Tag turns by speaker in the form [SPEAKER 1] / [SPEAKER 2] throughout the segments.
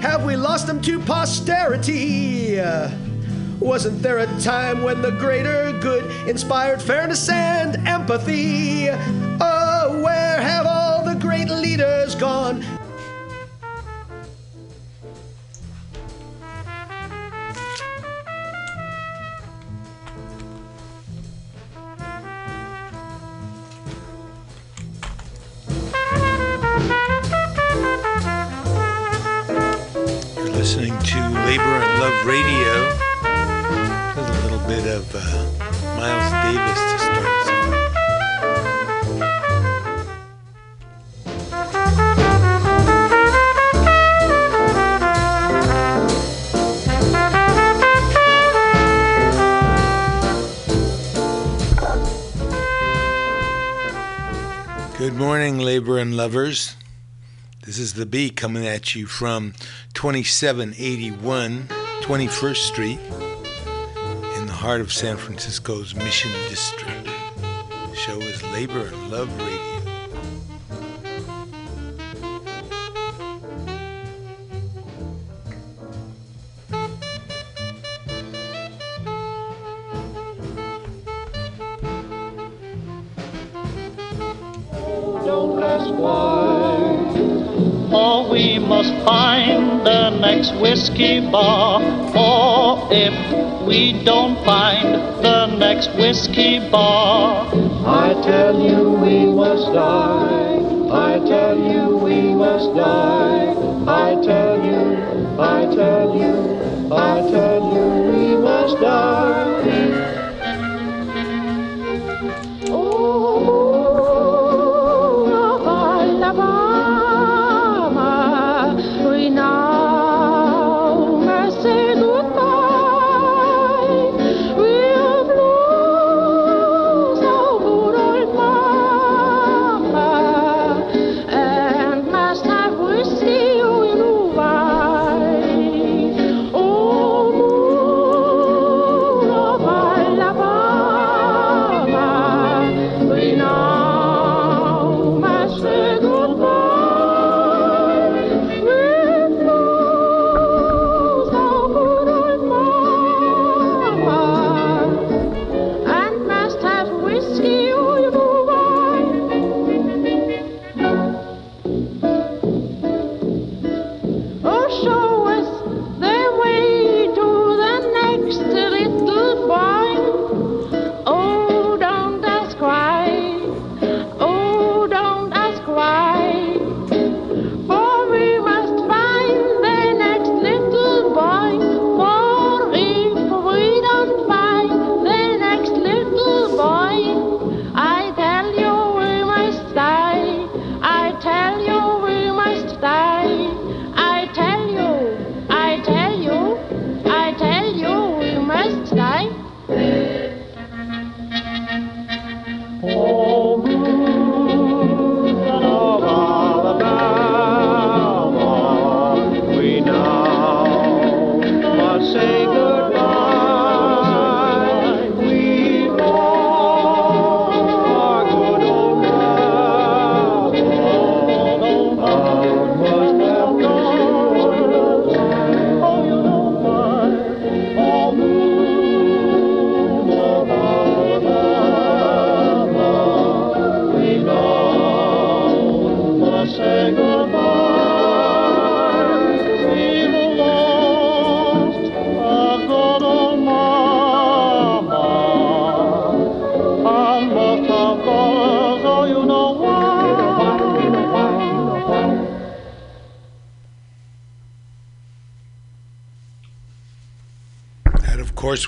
[SPEAKER 1] Have we lost them to posterity? Wasn't there a time when the greater good inspired fairness and empathy? Oh, where have all the great leaders gone?
[SPEAKER 2] Radio. There's a little bit of uh, Miles Davis to start us. Good morning, labor and lovers. This is the B coming at you from 2781 21st Street in the heart of San Francisco's Mission District. The show is Labor and Love Radio.
[SPEAKER 3] Don't ask why. Or we must find next whiskey bar. Or if we don't find the next whiskey bar, I tell you we must die. I tell you we must die. I tell you, I tell you, I tell you we must die.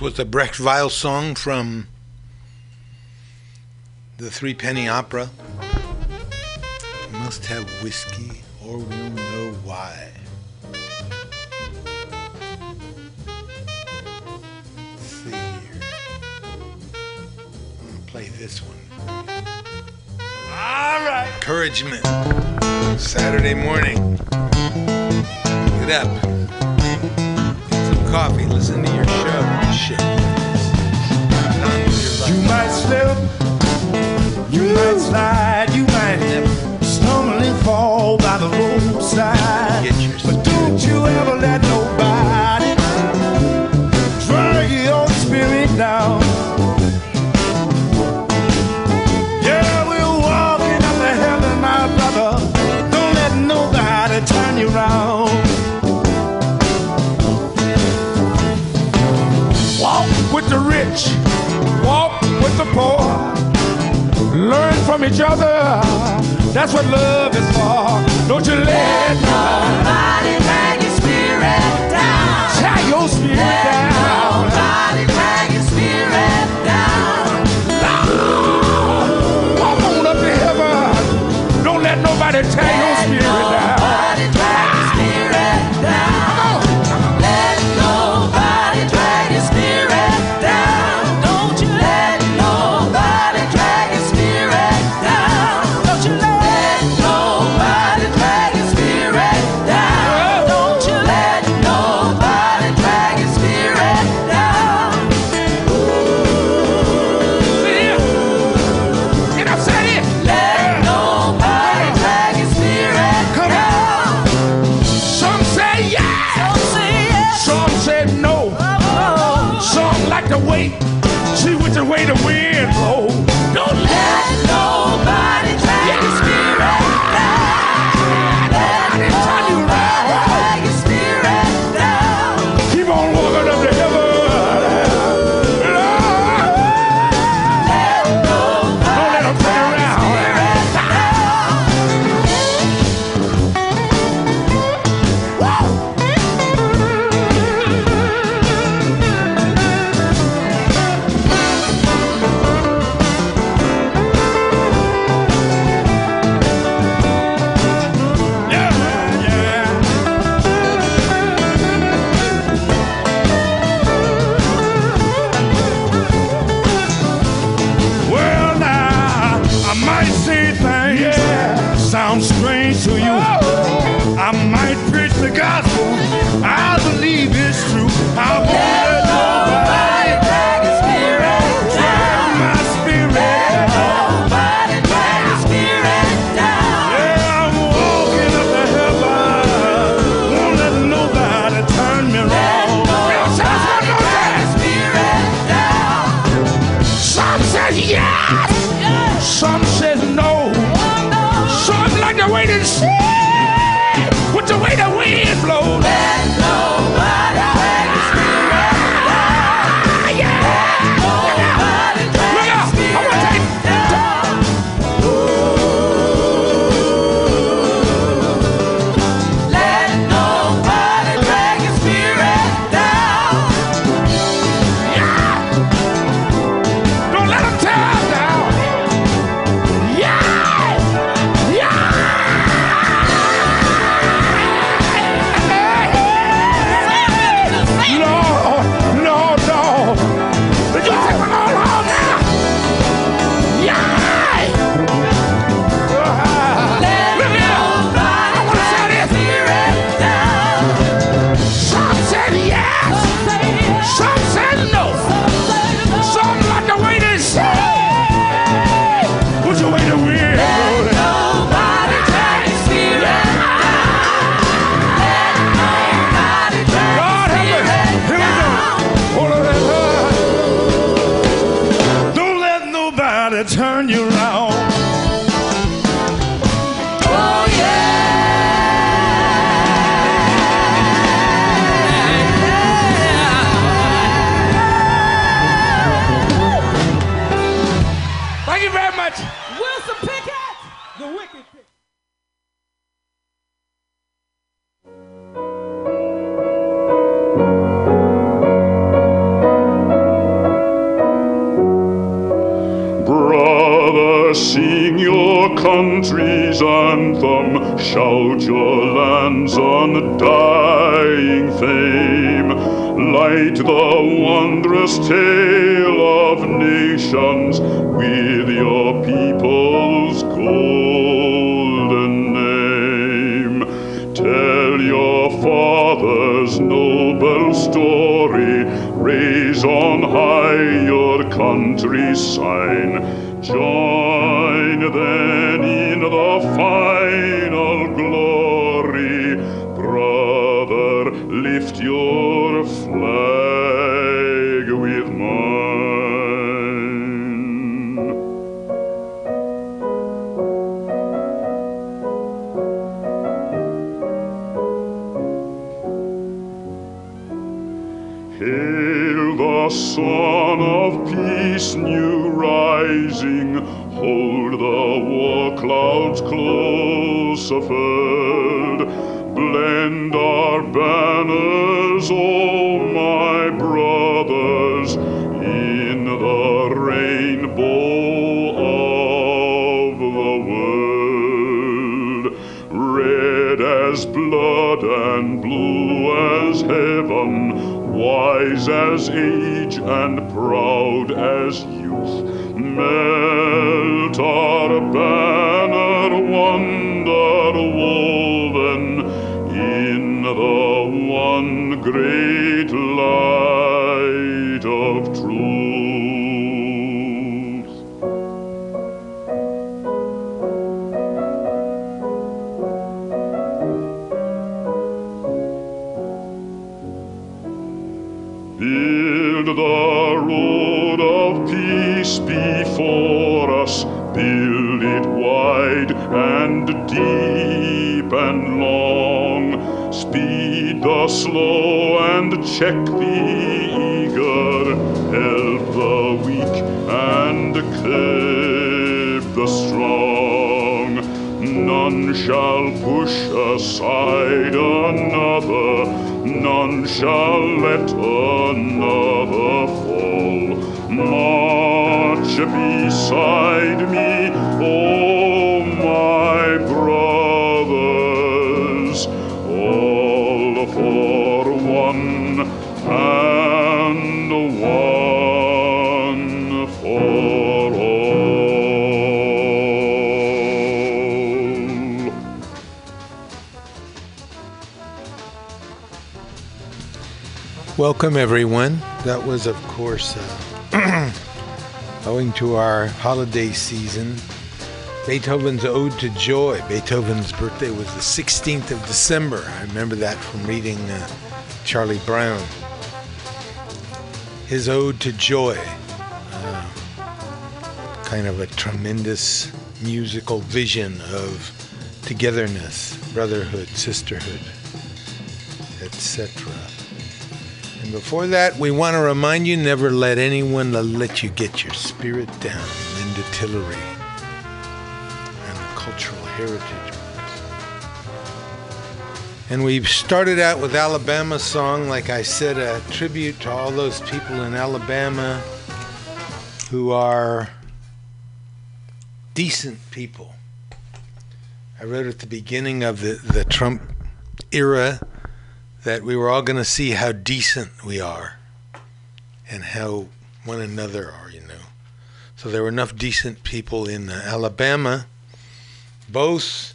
[SPEAKER 2] Was the Brecht Weill song from the Three Penny Opera. Must have whiskey or we'll know why. Let's see here. I'm to play this one. All right. Encouragement. Saturday morning. Get up. Get some coffee. Listen to your show. Shit.
[SPEAKER 4] You might slip, you might slide, you might stumble and fall by the roadside. from each other. That's what love is for. Don't you let, let
[SPEAKER 5] nobody drag your spirit down.
[SPEAKER 4] Tie your spirit
[SPEAKER 5] let down. Nobody drag your spirit down. Down.
[SPEAKER 4] Walk on up to heaven. Don't let nobody tie let
[SPEAKER 5] your spirit down.
[SPEAKER 6] Build the road of peace before us, build it wide and deep and long. Speed the slow and check the eager, help the weak and curb the strong. None shall push aside another, none shall let another fall. March beside me, oh
[SPEAKER 2] Welcome, everyone. That was, of course, uh, owing to our holiday season, Beethoven's Ode to Joy. Beethoven's birthday was the 16th of December. I remember that from reading uh, Charlie Brown. His Ode to Joy. Uh, kind of a tremendous musical vision of togetherness, brotherhood, sisterhood, etc. Before that, we want to remind you never let anyone let you get your spirit down. Linda Tillery and the cultural heritage. And we've started out with Alabama song, like I said, a tribute to all those people in Alabama who are decent people. I wrote at the beginning of the, the Trump era that we were all going to see how decent we are and how one another are, you know. So there were enough decent people in uh, Alabama, both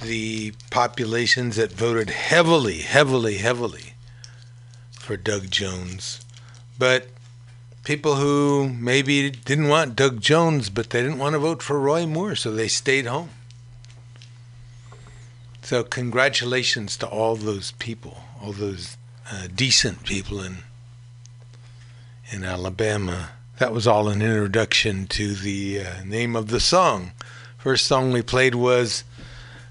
[SPEAKER 2] the populations that voted heavily, heavily, heavily for Doug Jones, but people who maybe didn't want Doug Jones, but they didn't want to vote for Roy Moore, so they stayed home. So congratulations to all those people, all those uh, decent people in in Alabama. That was all an introduction to the uh, name of the song. First song we played was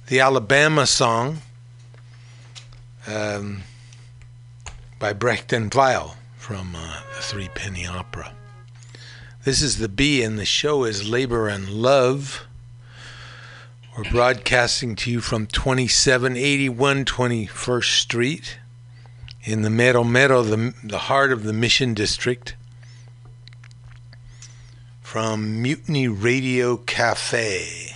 [SPEAKER 2] the Alabama song um, by Brecht and Weill from uh, the Three Penny Opera. This is the B, and the show is Labor and Love. We're broadcasting to you from 2781 21st Street in the Mero Mero, the, the heart of the Mission District. From Mutiny Radio Cafe.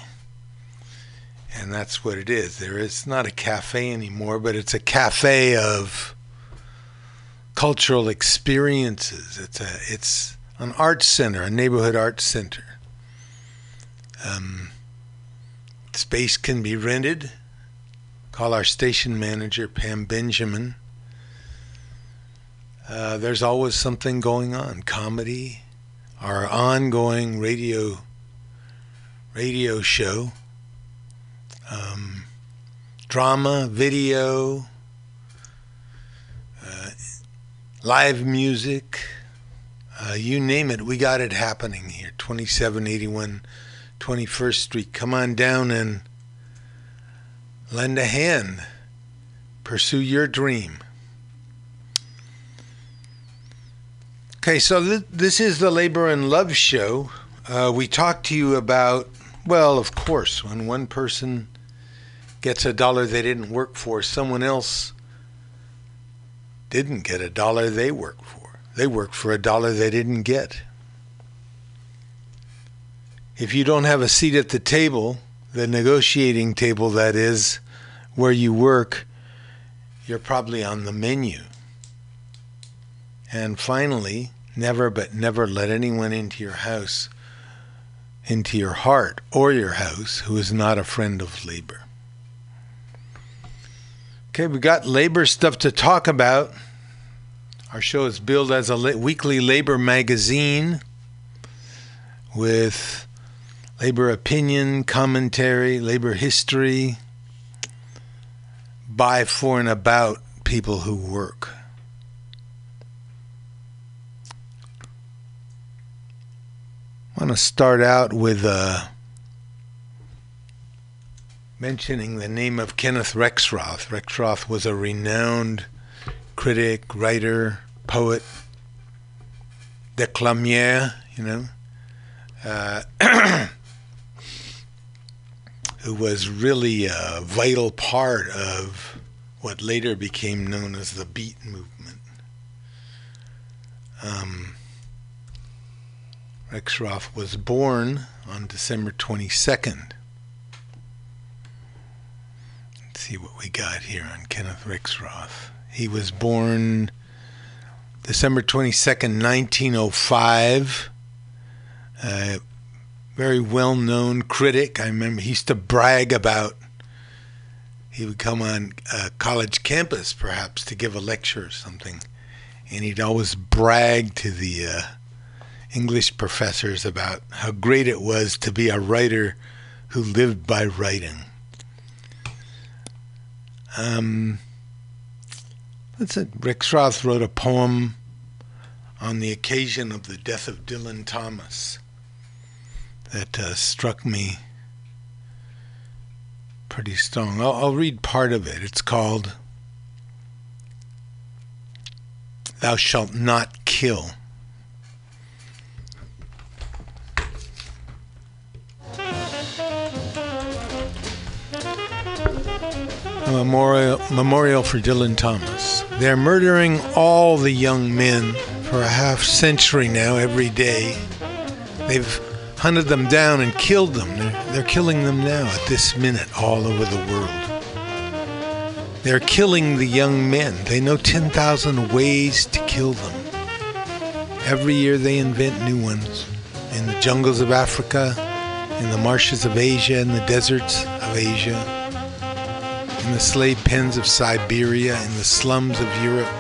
[SPEAKER 2] And that's what it is. There is not a cafe anymore, but it's a cafe of cultural experiences. It's a it's an art center, a neighborhood art center. Um, space can be rented. Call our station manager, Pam Benjamin. Uh, there's always something going on. Comedy, our ongoing radio radio show, um, drama, video, uh, live music, uh, you name it, we got it happening here. 2781 21st Street. Come on down and lend a hand. Pursue your dream. Okay, so th- this is the Labor and Love Show. Uh, we talked to you about, well, of course, when one person gets a dollar they didn't work for, someone else didn't get a dollar they worked for. They worked for a dollar they didn't get. If you don't have a seat at the table, the negotiating table that is, where you work, you're probably on the menu. And finally, never but never let anyone into your house, into your heart or your house, who is not a friend of labor. Okay, we've got labor stuff to talk about. Our show is billed as a weekly labor magazine with labor opinion, commentary, labor history by, for, and about people who work. I want to start out with uh, mentioning the name of Kenneth Rexroth. Rexroth was a renowned critic, writer, poet, declamier, you know, uh, who was really a vital part of what later became known as the Beat movement. Um, Rexroth was born on December 22nd. Let's see what we got here on Kenneth Rexroth. He was born December 22nd, 1905. Uh, very well known critic. I remember he used to brag about, he would come on a college campus perhaps to give a lecture or something. And he'd always brag to the uh, English professors about how great it was to be a writer who lived by writing. Um, that's it. Rexroth wrote a poem on the occasion of the death of Dylan Thomas that uh, struck me pretty strong. I'll, I'll read part of it. It's called Thou Shalt Not Kill. A memorial, memorial for Dylan Thomas. They're murdering all the young men for a half century now, every day. They've hunted them down and killed them. They're, they're killing them now at this minute all over the world. They're killing the young men. They know 10,000 ways to kill them. Every year they invent new ones. In the jungles of Africa, in the marshes of Asia, in the deserts of Asia, in the slave pens of Siberia, in the slums of Europe,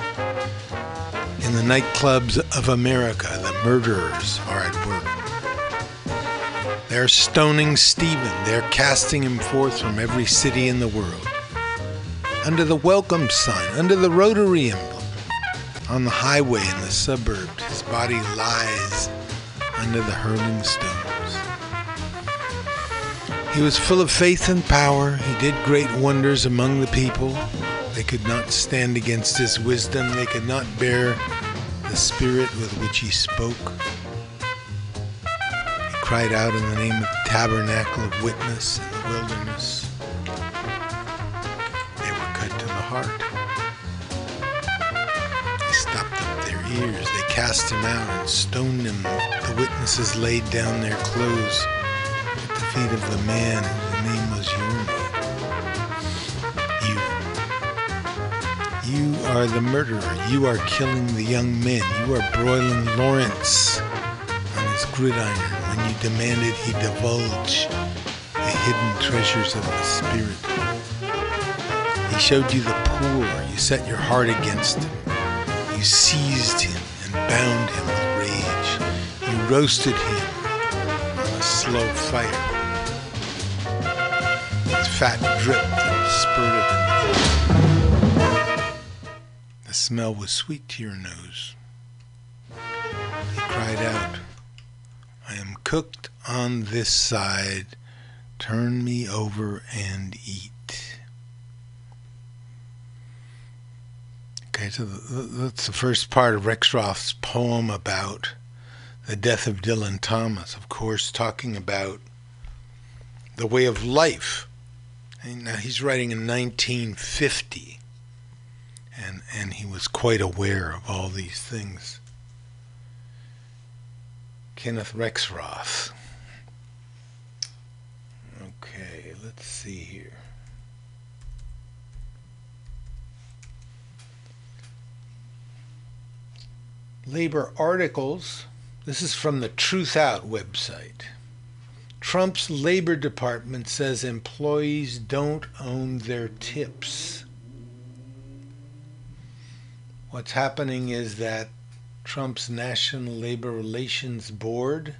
[SPEAKER 2] in the nightclubs of America, the murderers are at work. They're stoning Stephen. They're casting him forth from every city in the world. Under the welcome sign, under the rotary emblem, on the highway in the suburbs, his body lies under the hurling stones. He was full of faith and power. He did great wonders among the people. They could not stand against his wisdom. They could not bear the spirit with which he spoke. Cried out in the name of the tabernacle of witness in the wilderness. They were cut to the heart. They stopped up their ears. They cast him out and stoned him. The witnesses laid down their clothes at the feet of the man whose name was Yorma. You. You are the murderer. You are killing the young men. You are broiling Lawrence on his gridiron when you demanded he divulge the hidden treasures of the spirit. He showed you the poor. You set your heart against him. You seized him and bound him with rage. You roasted him on a slow fire. His fat dripped and spurted in the The smell was sweet to your nose. He cried out, cooked on this side. Turn me over and eat. Okay, so th- th- that's the first part of Rexroth's poem about the death of Dylan Thomas, of course, talking about the way of life. And now he's writing in 1950, and, and he was quite aware of all these things. Kenneth Rexroth. Okay, let's see here. Labor articles. This is from the Truth Out website. Trump's Labor Department says employees don't own their tips. What's happening is that Trump's National Labor Relations Board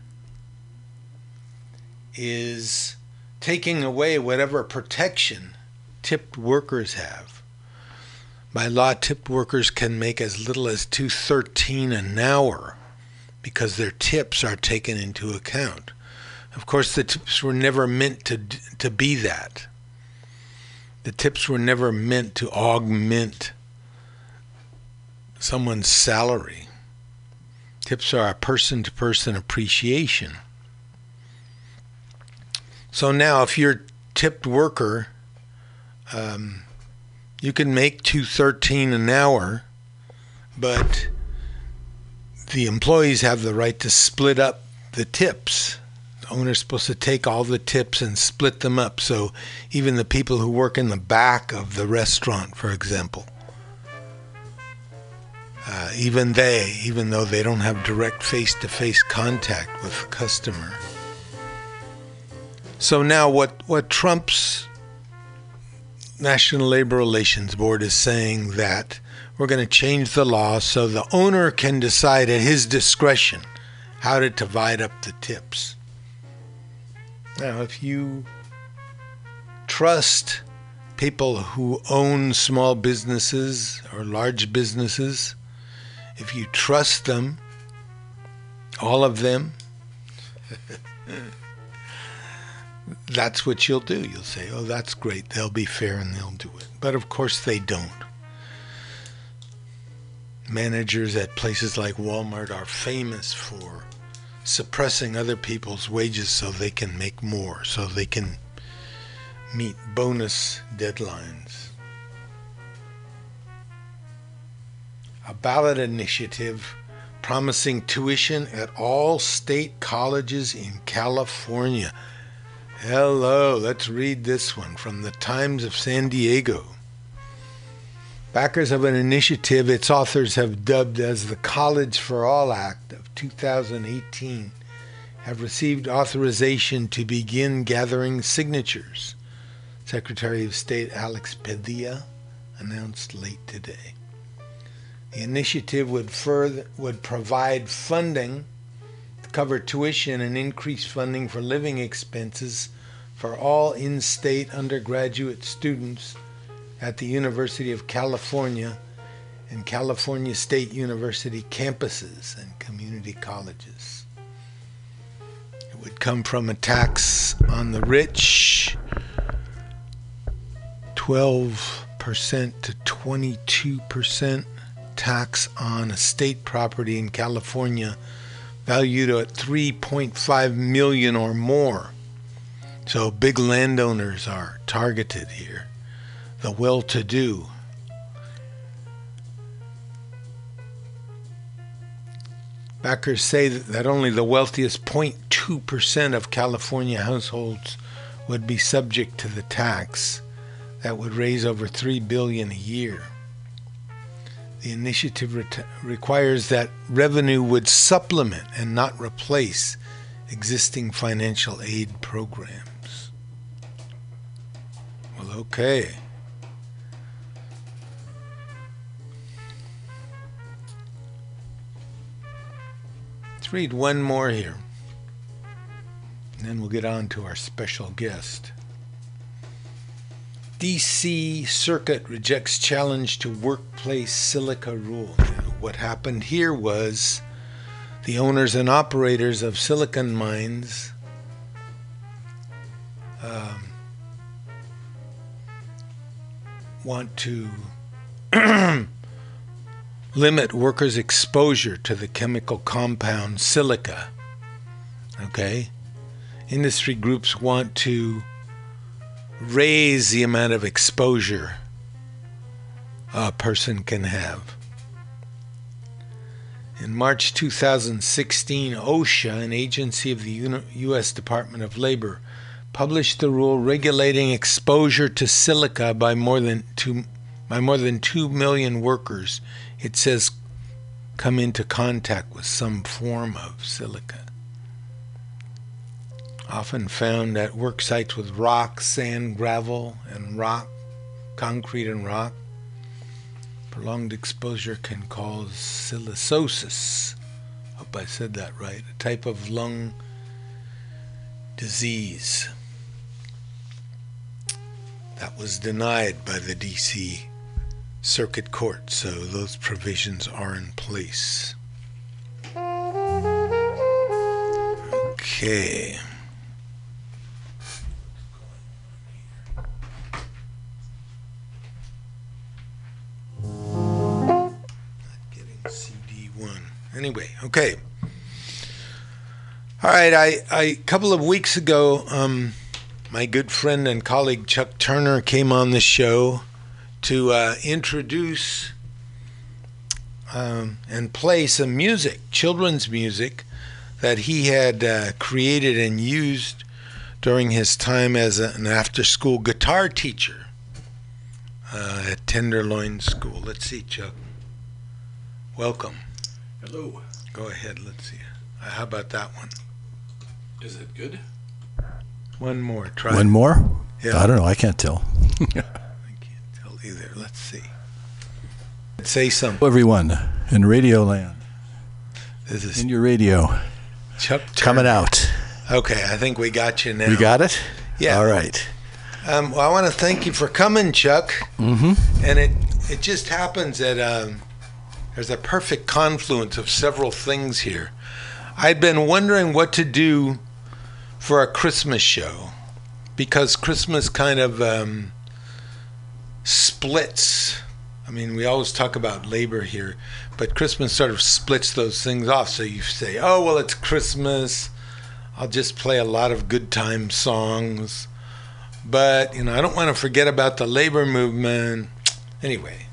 [SPEAKER 2] is taking away whatever protection tipped workers have. By law, tipped workers can make as little as 213 an hour because their tips are taken into account. Of course, the tips were never meant to to be that. The tips were never meant to augment someone's salary. Tips are a person-to-person appreciation. So now, if you're a tipped worker, um, you can make 213 an hour, but the employees have the right to split up the tips. The owner's supposed to take all the tips and split them up. So even the people who work in the back of the restaurant, for example, uh, even they, even though they don't have direct face-to-face contact with the customer. So now, what what Trump's National Labor Relations Board is saying that we're going to change the law so the owner can decide at his discretion how to divide up the tips. Now, if you trust people who own small businesses or large businesses, if you trust them, all of them, that's what you'll do. You'll say, oh, that's great. They'll be fair and they'll do it. But of course, they don't. Managers at places like Walmart are famous for suppressing other people's wages so they can make more, so they can meet bonus deadlines. A ballot initiative promising tuition at all state colleges in California. Hello, let's read this one from the Times of San Diego. Backers of an initiative its authors have dubbed as the College for All Act of 2018 have received authorization to begin gathering signatures. Secretary of State Alex Padilla announced late today. The initiative would further would provide funding to cover tuition and increase funding for living expenses for all in-state undergraduate students at the University of California and California State University campuses and community colleges. It would come from a tax on the rich, 12% to 22% tax on estate property in California valued at 3.5 million or more. So big landowners are targeted here the well to do. Backers say that only the wealthiest 0.2% of California households would be subject to the tax that would raise over 3 billion a year. The initiative ret- requires that revenue would supplement and not replace existing financial aid programs. Well, okay. Let's read one more here. And then we'll get on to our special guest. DC Circuit rejects challenge to workplace silica rule. Now, what happened here was the owners and operators of silicon mines um, want to limit workers' exposure to the chemical compound silica. Okay? Industry groups want to raise the amount of exposure a person can have. In March 2016, OSHA, an agency of the U.S. Department of Labor, published the rule regulating exposure to silica by more than two, by more than 2 million workers. It says come into contact with some form of silica. Often found at work sites with rock, sand, gravel, and rock, concrete and rock. Prolonged exposure can cause silicosis. Hope I said that right. A type of lung disease. That was denied by the DC Circuit Court, so those provisions are in place. Okay. Okay. All right, I, a couple of weeks ago, um, my good friend and colleague Chuck Turner came on the show to uh, introduce um, and play some music, children's music, that he had uh, created and used during his time as an after school guitar teacher uh, at Tenderloin School. Let's see, Chuck. Welcome.
[SPEAKER 7] Hello.
[SPEAKER 2] Go ahead. Let's see. Uh, how about that one?
[SPEAKER 7] Is it good?
[SPEAKER 2] One more. Try.
[SPEAKER 7] One more?
[SPEAKER 2] Yeah.
[SPEAKER 7] I don't know. I can't tell.
[SPEAKER 2] I can't tell either. Let's see. Say something.
[SPEAKER 7] Hello, everyone in Radio Land,
[SPEAKER 2] This is
[SPEAKER 7] in your radio,
[SPEAKER 2] Chuck
[SPEAKER 7] coming
[SPEAKER 2] Turner.
[SPEAKER 7] out.
[SPEAKER 2] Okay, I think we got you now.
[SPEAKER 7] You got it?
[SPEAKER 2] Yeah.
[SPEAKER 7] All right.
[SPEAKER 2] Um, well, I want to thank you for coming, Chuck.
[SPEAKER 7] Mm-hmm.
[SPEAKER 2] And it it just happens that um, there's a perfect confluence of several things here. I'd been wondering what to do for a Christmas show because Christmas kind of um, splits. I mean, we always talk about labor here, but Christmas sort of splits those things off. So you say, oh, well, it's Christmas. I'll just play a lot of good time songs. But, you know, I don't want to forget about the labor movement. Anyway,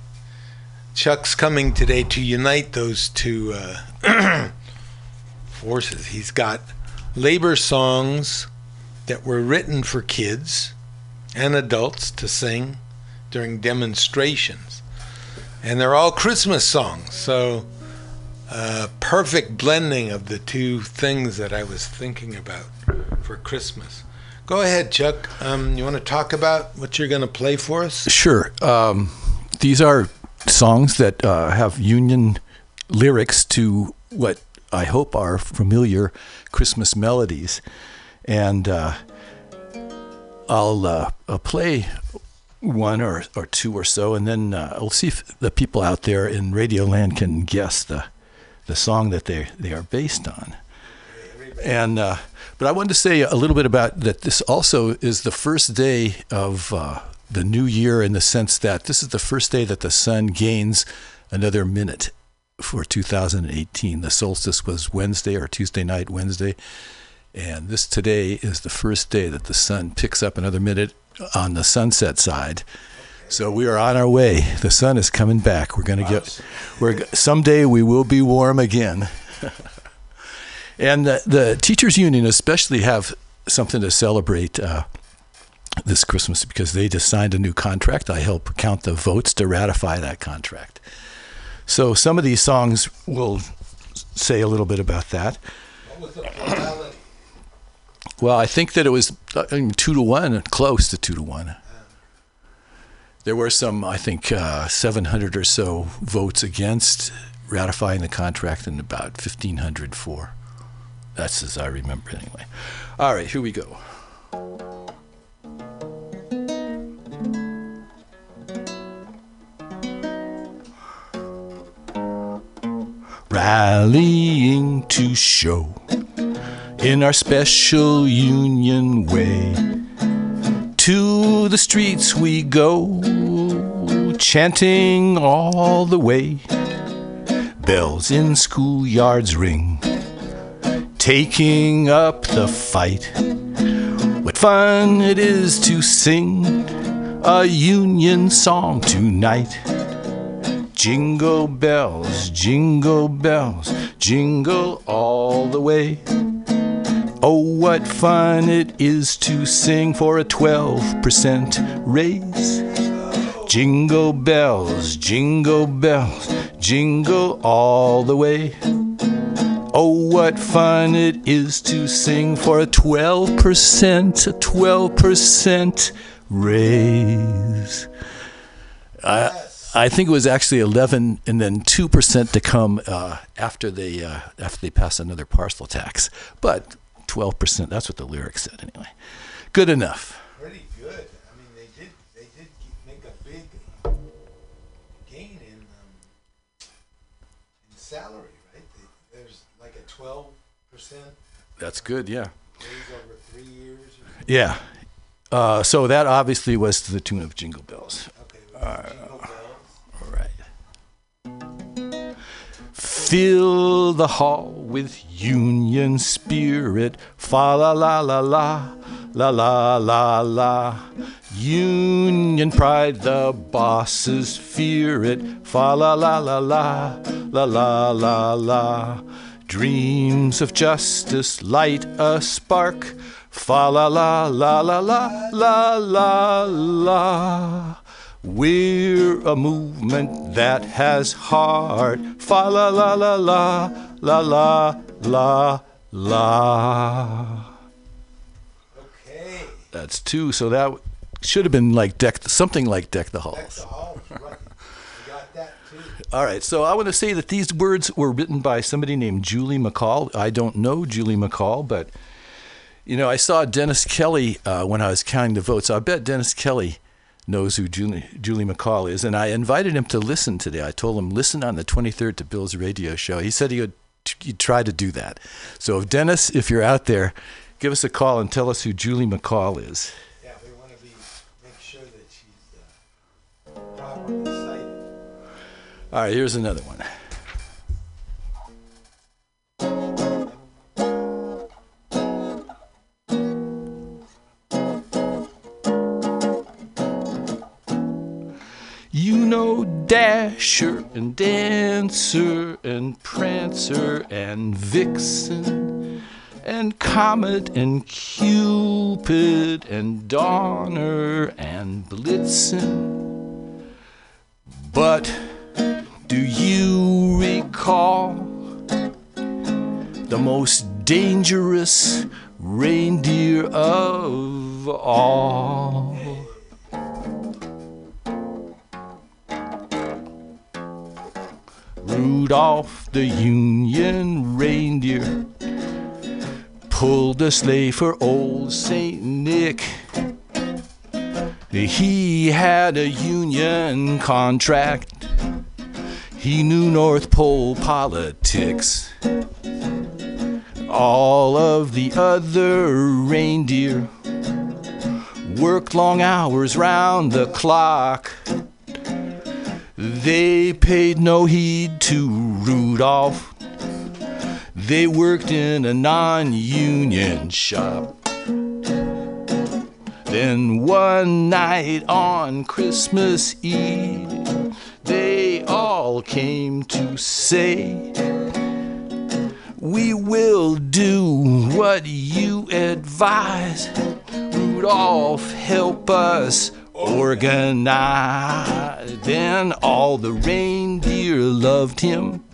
[SPEAKER 2] Chuck's coming today to unite those two uh, forces. He's got labor songs that were written for kids and adults to sing during demonstrations. And they're all Christmas songs. So, uh, perfect blending of the two things that I was thinking about for Christmas. Go ahead, Chuck. Um, you want to talk about what you're going to play for us?
[SPEAKER 7] Sure. Um, these are songs that uh, have union lyrics to what I hope are familiar Christmas melodies. And uh, I'll, uh, I'll play one or, or two or so, and then uh, we'll see if the people out there in Radio Land can guess the, the song that they, they are based on. And uh, but I wanted to say a little bit about that. This also is the first day of uh, the new year in the sense that this is the first day that the sun gains another minute for 2018. The solstice was Wednesday or Tuesday night, Wednesday, and this today is the first day that the sun picks up another minute on the sunset side. So we are on our way. The sun is coming back. We're going to get. We're someday we will be warm again. And the, the teachers union especially have something to celebrate uh, this Christmas because they just signed a new contract. I help count the votes to ratify that contract. So some of these songs will say a little bit about that. Well, I think that it was uh, two to one, close to two to one. There were some, I think, uh, 700 or so votes against ratifying the contract and about 1,500 for. That's as I remember anyway. All right, here we go. Rallying to show in our special union way. To the streets we go, chanting all the way. bells in schoolyards ring, taking up the fight. What fun it is to sing a Union song tonight. Jingle bells, jingle bells, jingle all the way. Oh, what fun it is to sing for a 12% raise. Jingle bells, jingle bells, jingle all the way. Oh, what fun it is to sing for a 12%, a 12% raise. I think it was actually 11 and then 2% to come uh, after they uh, after they pass another parcel tax. But 12%, that's what the lyrics said anyway. Good enough.
[SPEAKER 2] Pretty good. I mean, they did they did make a big uh, gain in um, in salary, right? They, there's like a twelve percent
[SPEAKER 7] That's good, yeah.
[SPEAKER 2] over three years.
[SPEAKER 7] Yeah. Uh, so that obviously was to the tune of Jingle Bells.
[SPEAKER 2] okay, with jingle
[SPEAKER 7] Fill the hall with Union spirit. Fa la la la la, la la la la. Union pride, the bosses fear it. Fa la la la la, la la la la. Dreams of justice light a spark. Fa la la la la la, la la la. We're a movement that has heart. Fa la la la la, la la la la.
[SPEAKER 2] Okay,
[SPEAKER 7] That's two. So that should have been like deck, something like deck the halls.
[SPEAKER 2] the halls, right? Got that too.
[SPEAKER 7] All right. So I want to say that these words were written by somebody named Julie McCall. I don't know Julie McCall, but you know, I saw Dennis Kelly uh, when I was counting the votes. I bet Dennis Kelly knows who Julie, Julie McCall is, and I invited him to listen today. I told him listen on the 23rd to Bill's radio show. He said he would he'd try to do that. So, if Dennis, if you're out there, give us a call and tell us who Julie McCall is.
[SPEAKER 2] Yeah, we want to be make sure that she's uh, properly cited.
[SPEAKER 7] All right, here's another one. Know Dasher and Dancer and Prancer and Vixen and Comet and Cupid and Donner and Blitzen. But do you recall the most dangerous reindeer of all? Rudolph the Union reindeer pulled a sleigh for old Saint Nick. He had a union contract. He knew North Pole politics. All of the other reindeer worked long hours round the clock. They paid no heed to Rudolph. They worked in a non union shop. Then one night on Christmas Eve, they all came to say, We will do what you advise. Rudolph, help us organize. Then all the reindeer loved him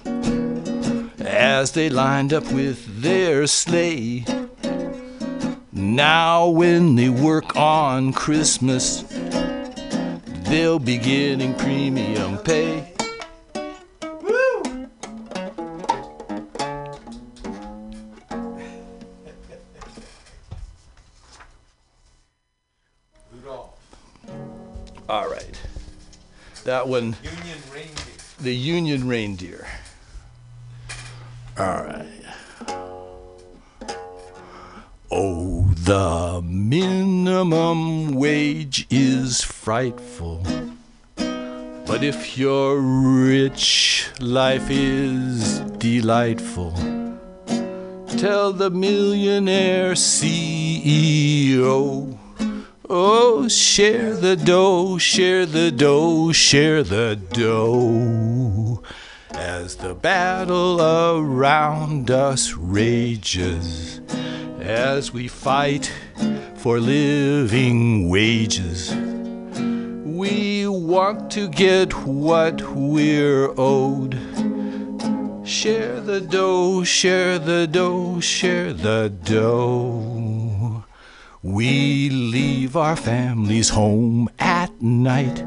[SPEAKER 7] as they lined up with their sleigh. Now, when they work on Christmas, they'll be getting premium pay. That one,
[SPEAKER 2] Union reindeer.
[SPEAKER 7] the Union reindeer. All right. Oh, the minimum wage is frightful. But But if you're rich, life is delightful. Tell the millionaire CEO. Oh, share the dough, share the dough, share the dough. As the battle around us rages, as we fight for living wages, we want to get what we're owed. Share the dough, share the dough, share the dough. We leave our families home at night.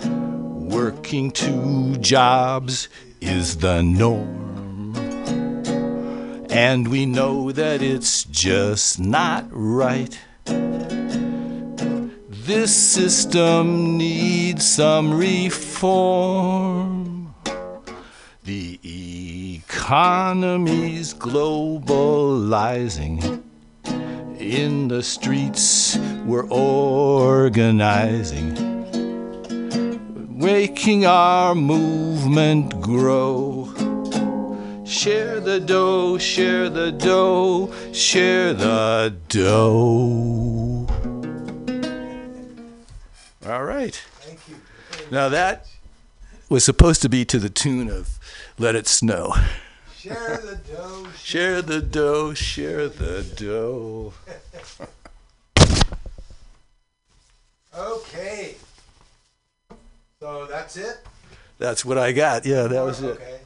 [SPEAKER 7] Working two jobs is the norm. And we know that it's just not right. This system needs some reform. The economy's globalizing. In the streets, we're organizing, making our movement grow. Share the dough, share the dough, share the dough. All right.
[SPEAKER 1] Thank you.
[SPEAKER 7] Now that was supposed to be to the tune of Let It Snow.
[SPEAKER 1] Share the dough.
[SPEAKER 7] Share the dough, share the dough.
[SPEAKER 1] Okay. So that's it?
[SPEAKER 7] That's what I got. Yeah, that was it.
[SPEAKER 1] Okay.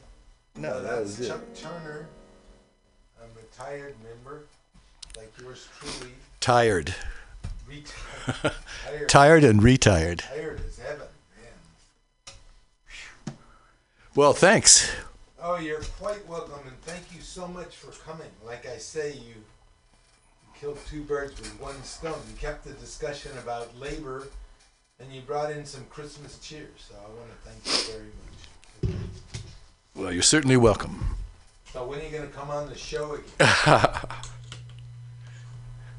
[SPEAKER 7] No,
[SPEAKER 1] So
[SPEAKER 7] that
[SPEAKER 1] that's
[SPEAKER 7] was it.
[SPEAKER 1] Chuck Turner, a retired member, like yours truly.
[SPEAKER 7] Tired.
[SPEAKER 1] Retired. Tired.
[SPEAKER 7] Tired and retired.
[SPEAKER 1] Tired as heaven, man.
[SPEAKER 7] Well, thanks.
[SPEAKER 1] Oh, you're quite welcome, and thank you so much for coming. Like I say, you killed two birds with one stone. You kept the discussion about labor, and you brought in some Christmas cheer. So I want to thank you very much.
[SPEAKER 7] Well, you're certainly welcome.
[SPEAKER 1] So when are you going to come on the show again?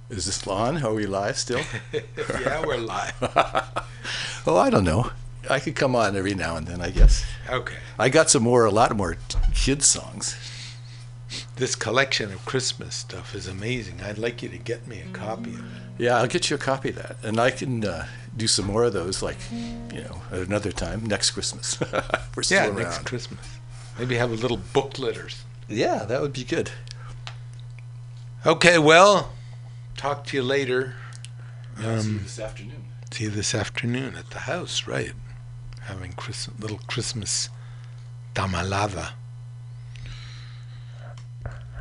[SPEAKER 7] Is this on? Are we live still?
[SPEAKER 2] yeah, we're live.
[SPEAKER 7] oh, I don't know. I could come on every now and then, I guess.
[SPEAKER 2] Okay.
[SPEAKER 7] I got some more, a lot more t- kids songs.
[SPEAKER 2] This collection of Christmas stuff is amazing. I'd like you to get me a copy of it.
[SPEAKER 7] Yeah, I'll get you a copy of that, and I can uh, do some more of those, like you know, at another time next Christmas. We're still
[SPEAKER 2] Yeah,
[SPEAKER 7] around.
[SPEAKER 2] next Christmas. Maybe have a little booklet or something.
[SPEAKER 7] Yeah, that would be good.
[SPEAKER 2] Okay, well, talk to you later.
[SPEAKER 7] see you
[SPEAKER 2] Um,
[SPEAKER 7] this afternoon.
[SPEAKER 2] see you this afternoon at the house, right? Having Chris, little Christmas tamalada.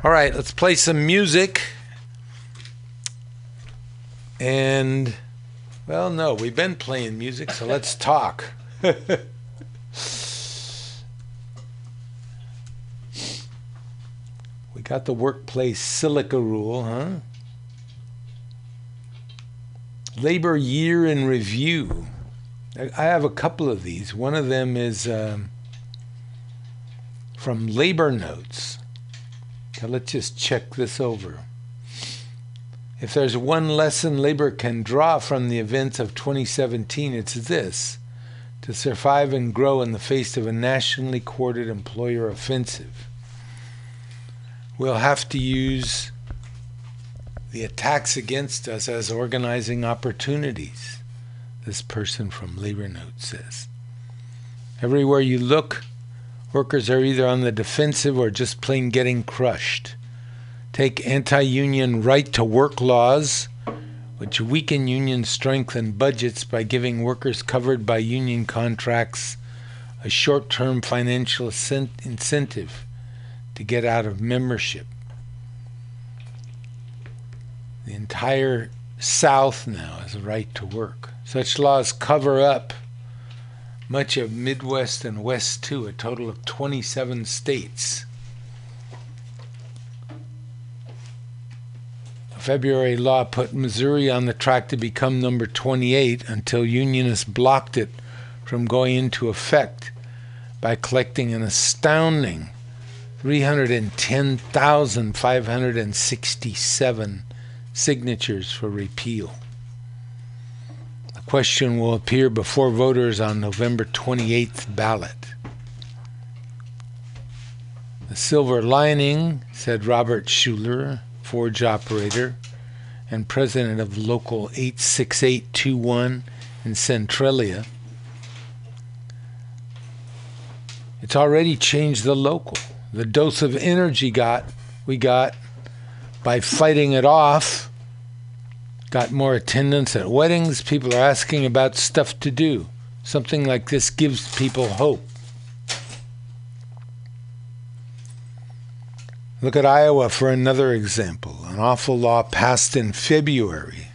[SPEAKER 2] All right, let's play some music. And, well, no, we've been playing music, so let's talk. we got the workplace silica rule, huh? Labor Year in Review. I have a couple of these. One of them is um, from Labor Notes. Okay, let's just check this over. If there's one lesson labor can draw from the events of 2017, it's this to survive and grow in the face of a nationally courted employer offensive. We'll have to use the attacks against us as organizing opportunities, this person from Labor Notes says. Everywhere you look, workers are either on the defensive or just plain getting crushed. Take anti union right to work laws, which weaken union strength and budgets by giving workers covered by union contracts a short term financial incentive to get out of membership. The entire South now has right to work. Such laws cover up much of Midwest and West too, a total of 27 states. A February law put Missouri on the track to become number 28 until unionists blocked it from going into effect by collecting an astounding 310,567 signatures for repeal. Question will appear before voters on November 28th ballot. The silver lining, said Robert Schuler, forge operator and president of Local 86821 in Centralia. It's already changed the local. The dose of energy got we got by fighting it off got more attendance at weddings. People are asking about stuff to do. Something like this gives people hope. Look at Iowa for another example. An awful law passed in February.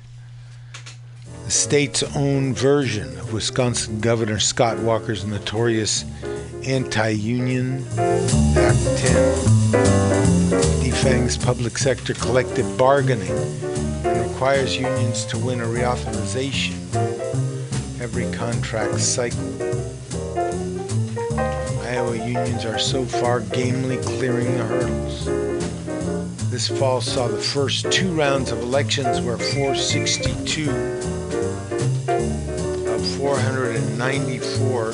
[SPEAKER 2] The state's own version of Wisconsin Governor Scott Walker's notorious anti union Act 10 defangs public sector collective bargaining requires unions to win a reauthorization every contract cycle. Iowa unions are so far gamely clearing the hurdles. This fall saw the first two rounds of elections where 462 of 494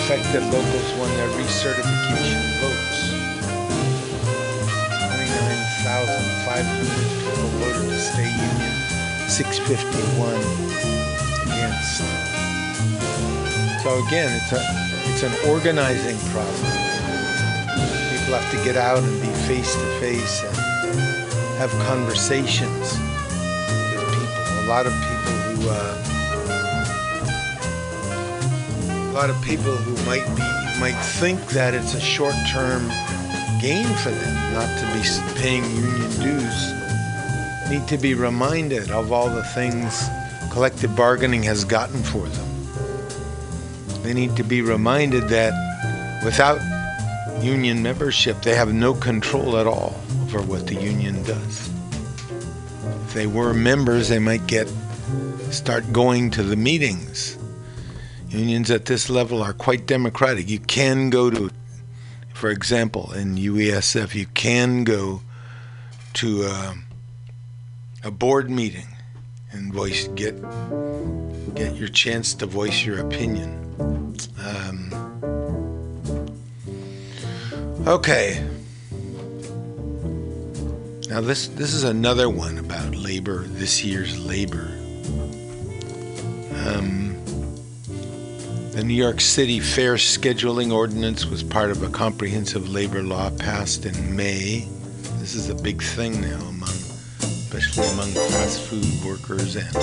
[SPEAKER 2] affected locals won their recertification votes. 29,500 people voted to stay union, 651 against. So again, it's a it's an organizing problem. People have to get out and be face to face and have conversations with people. A lot of people who uh, a lot of people who might be might think that it's a short-term gain for them not to be paying union dues need to be reminded of all the things collective bargaining has gotten for them. They need to be reminded that without union membership, they have no control at all over what the union does. If they were members, they might get start going to the meetings. Unions at this level are quite democratic. You can go to, for example, in UESF, you can go to uh, a board meeting and voice get get your chance to voice your opinion. Um, okay. Now this this is another one about labor. This year's labor. Um, the New York City Fair Scheduling Ordinance was part of a comprehensive labor law passed in May. This is a big thing now among, especially among fast food workers and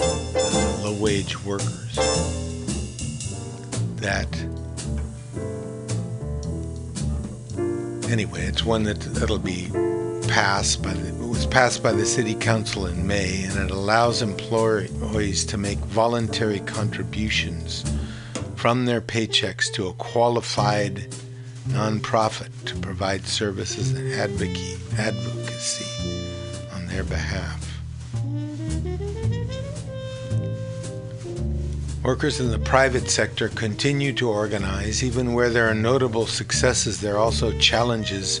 [SPEAKER 2] uh, low-wage workers. That anyway, it's one that that'll be passed by the was passed by the city council in May, and it allows employees to make voluntary contributions from their paychecks to a qualified nonprofit to provide services and advocacy, advocacy on their behalf. Workers in the private sector continue to organize. Even where there are notable successes, there are also challenges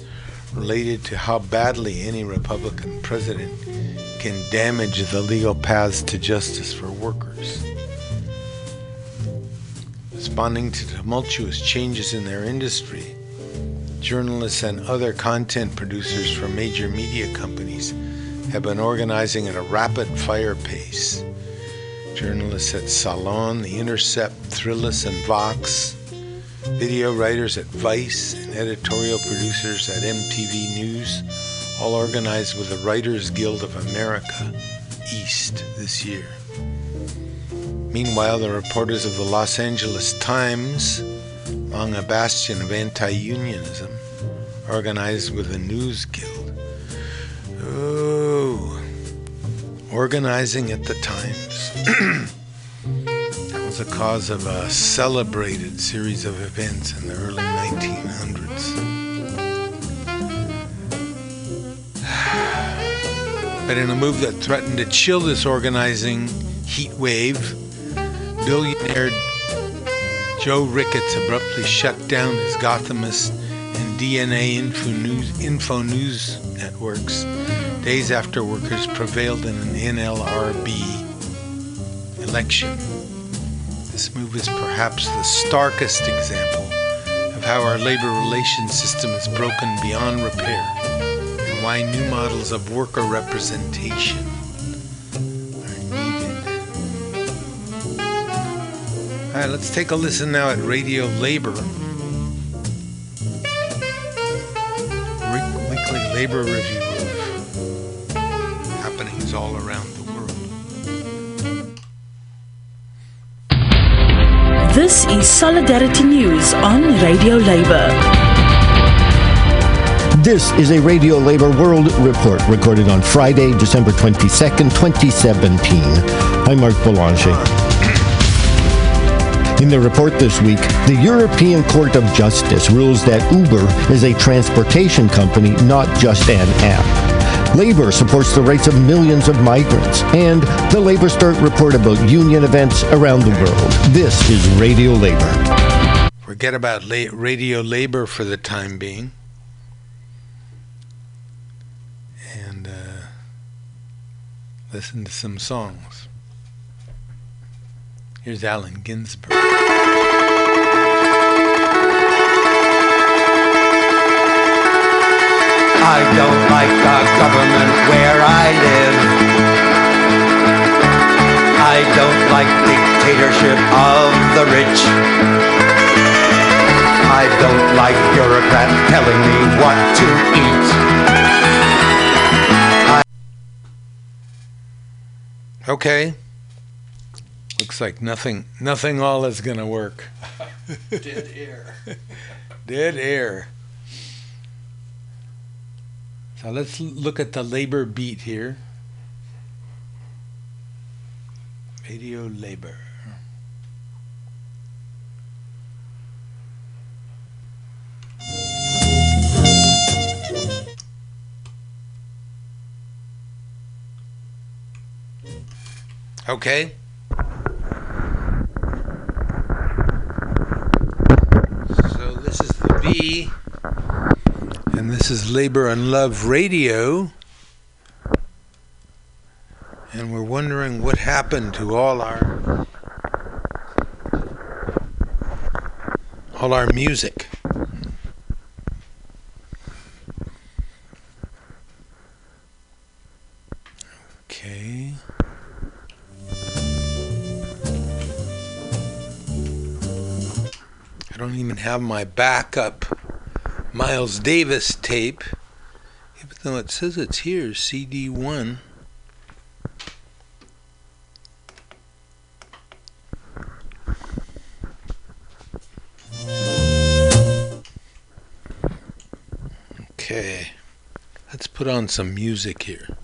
[SPEAKER 2] related to how badly any Republican president can damage the legal paths to justice for workers. Responding to tumultuous changes in their industry, journalists and other content producers from major media companies have been organizing at a rapid fire pace. Journalists at Salon, The Intercept, Thrillist, and Vox, video writers at Vice, and editorial producers at MTV News all organized with the Writers Guild of America, East, this year. Meanwhile, the reporters of the Los Angeles Times, long a bastion of anti unionism, organized with the News Guild. Oh, organizing at the Times. was the cause of a celebrated series of events in the early 1900s. But in a move that threatened to chill this organizing heat wave, billionaire Joe Ricketts abruptly shut down his Gothamist and DNA Info News, Info News networks days after workers prevailed in an NLRB election. This move is perhaps the starkest example of how our labor relations system is broken beyond repair and why new models of worker representation are needed. All right, let's take a listen now at Radio Labor. Weekly labor review
[SPEAKER 8] This is Solidarity News on Radio Labour.
[SPEAKER 9] This is a Radio Labor World Report recorded on Friday, December 22nd, 2017. I'm Mark Boulanger. In the report this week, the European Court of Justice rules that Uber is a transportation company, not just an app. Labor supports the rights of millions of migrants, and the Labor Start report about union events around the world. This is Radio Labor.
[SPEAKER 2] Forget about la- radio labor for the time being. And uh, listen to some songs. Here's Allen Ginsberg.
[SPEAKER 10] I don't like the government where I live. I don't like dictatorship of the rich. I don't like bureaucrats telling me what to eat.
[SPEAKER 2] Okay. Looks like nothing nothing all is gonna work.
[SPEAKER 7] Dead air.
[SPEAKER 2] Dead air. So let's look at the labor beat here. Radio labor. Okay. So this is the B, and this is Labor and Love Radio. And we're wondering what happened to all our all our music. Okay. I don't even have my backup Miles Davis tape, even though it says it's here, CD1. Okay, let's put on some music here.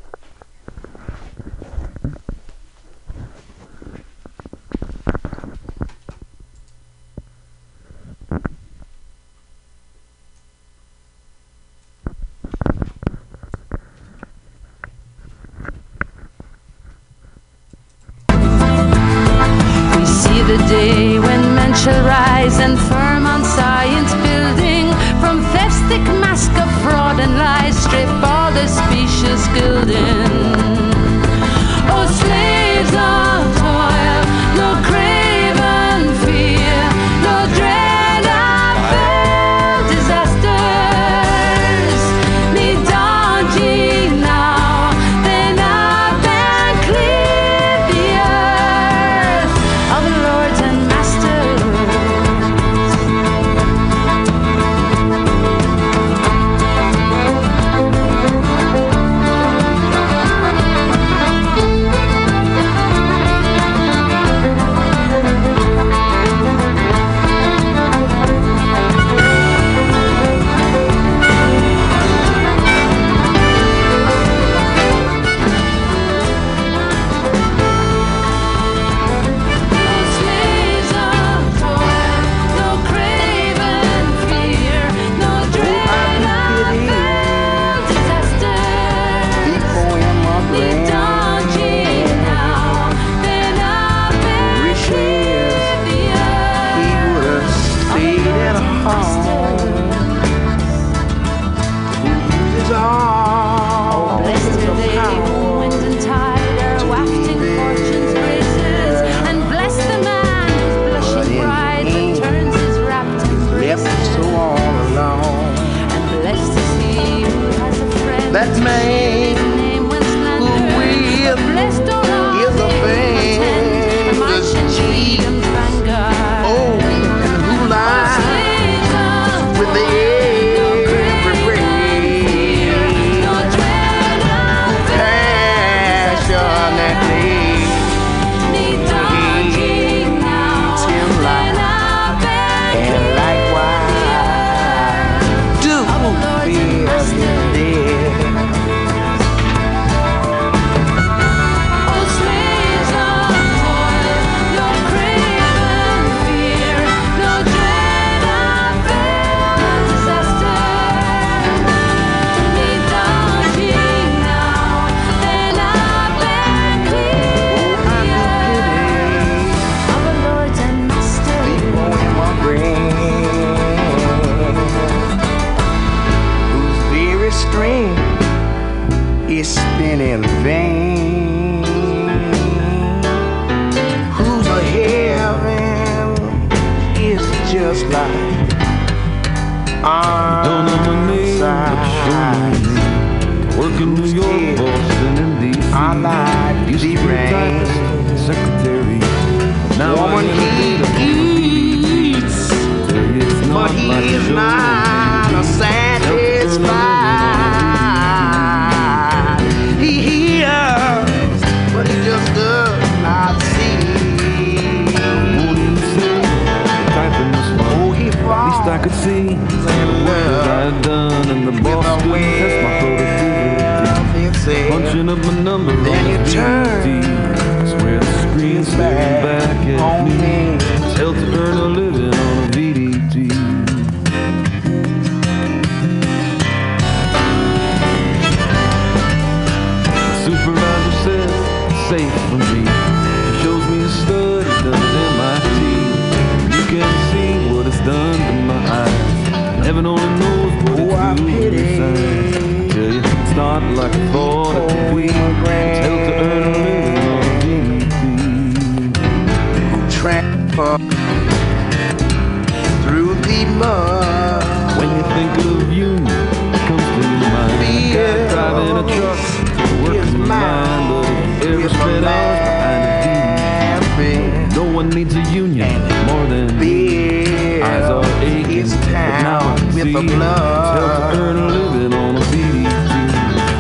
[SPEAKER 11] Can see. Earn a living on a.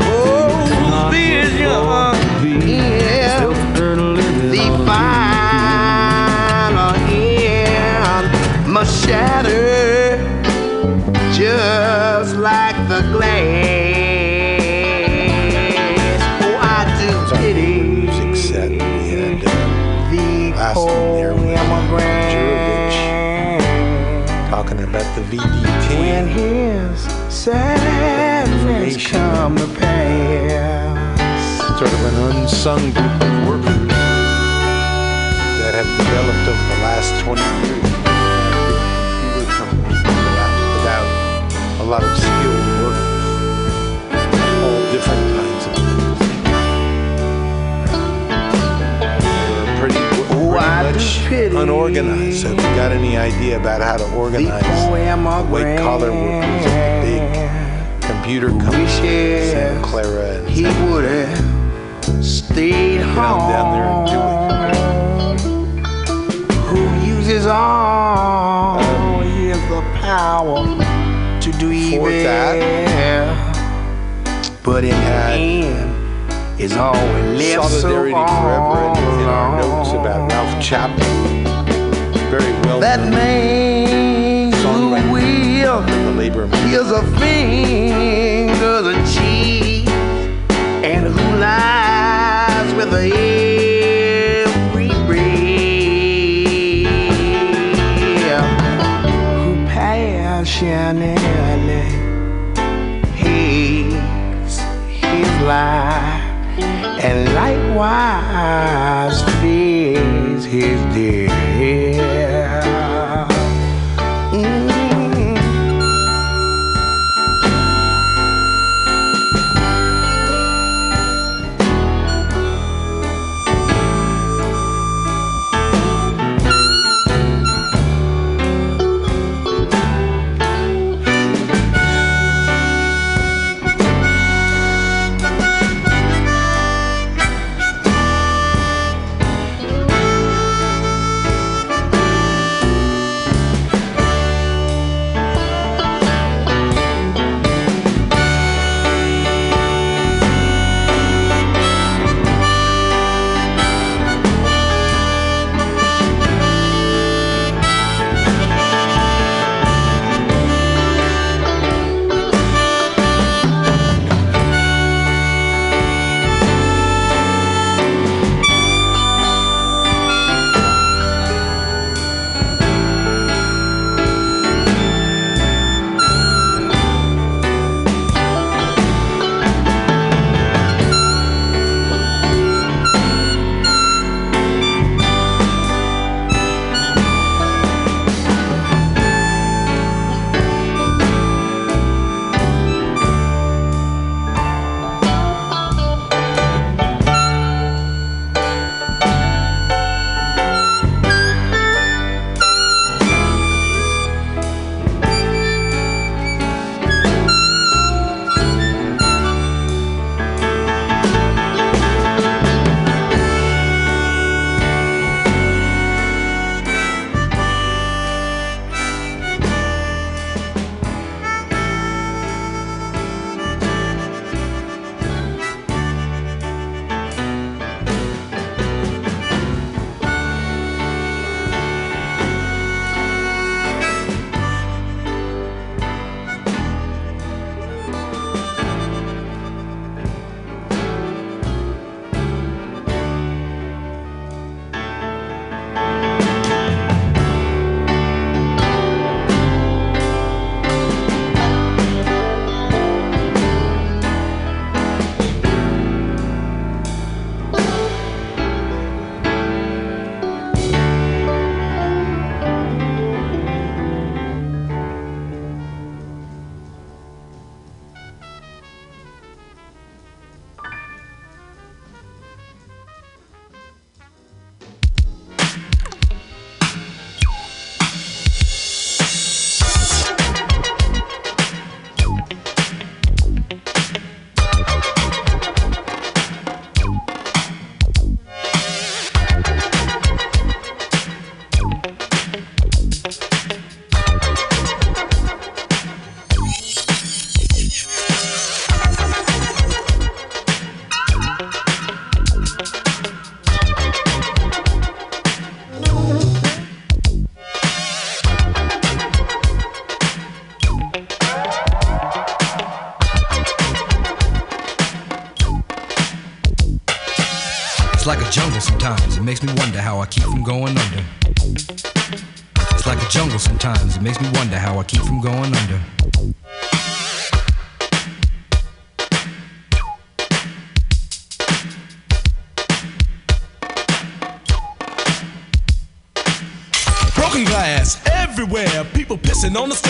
[SPEAKER 11] Oh,
[SPEAKER 12] vision
[SPEAKER 11] Tell to earn a living
[SPEAKER 12] the
[SPEAKER 11] on a
[SPEAKER 12] final end must shatter just like the glass. Oh, I do pity
[SPEAKER 2] Music set. We had
[SPEAKER 12] the
[SPEAKER 2] last one there talking about the VDT.
[SPEAKER 12] When his sadness come to pass.
[SPEAKER 2] sort of an unsung group of workers that have developed over the last 20 years. Companies without, without a lot of skilled workers, all different
[SPEAKER 12] pity
[SPEAKER 2] unorganized. So if you got any idea about how to organize white collar workers at the big computer companies, Santa Clara and
[SPEAKER 12] He would have stayed home.
[SPEAKER 2] down there and do
[SPEAKER 12] Who uses all his the power to do evil? But in the end, it's always left
[SPEAKER 2] Solidarity
[SPEAKER 12] so
[SPEAKER 2] Forever in, in our notes about Ralph Chaplin. Very well
[SPEAKER 12] That man who will
[SPEAKER 2] the labor
[SPEAKER 12] Here's a fingers and cheese, and who lies with every breath, who passionately hates his life, and likewise fears his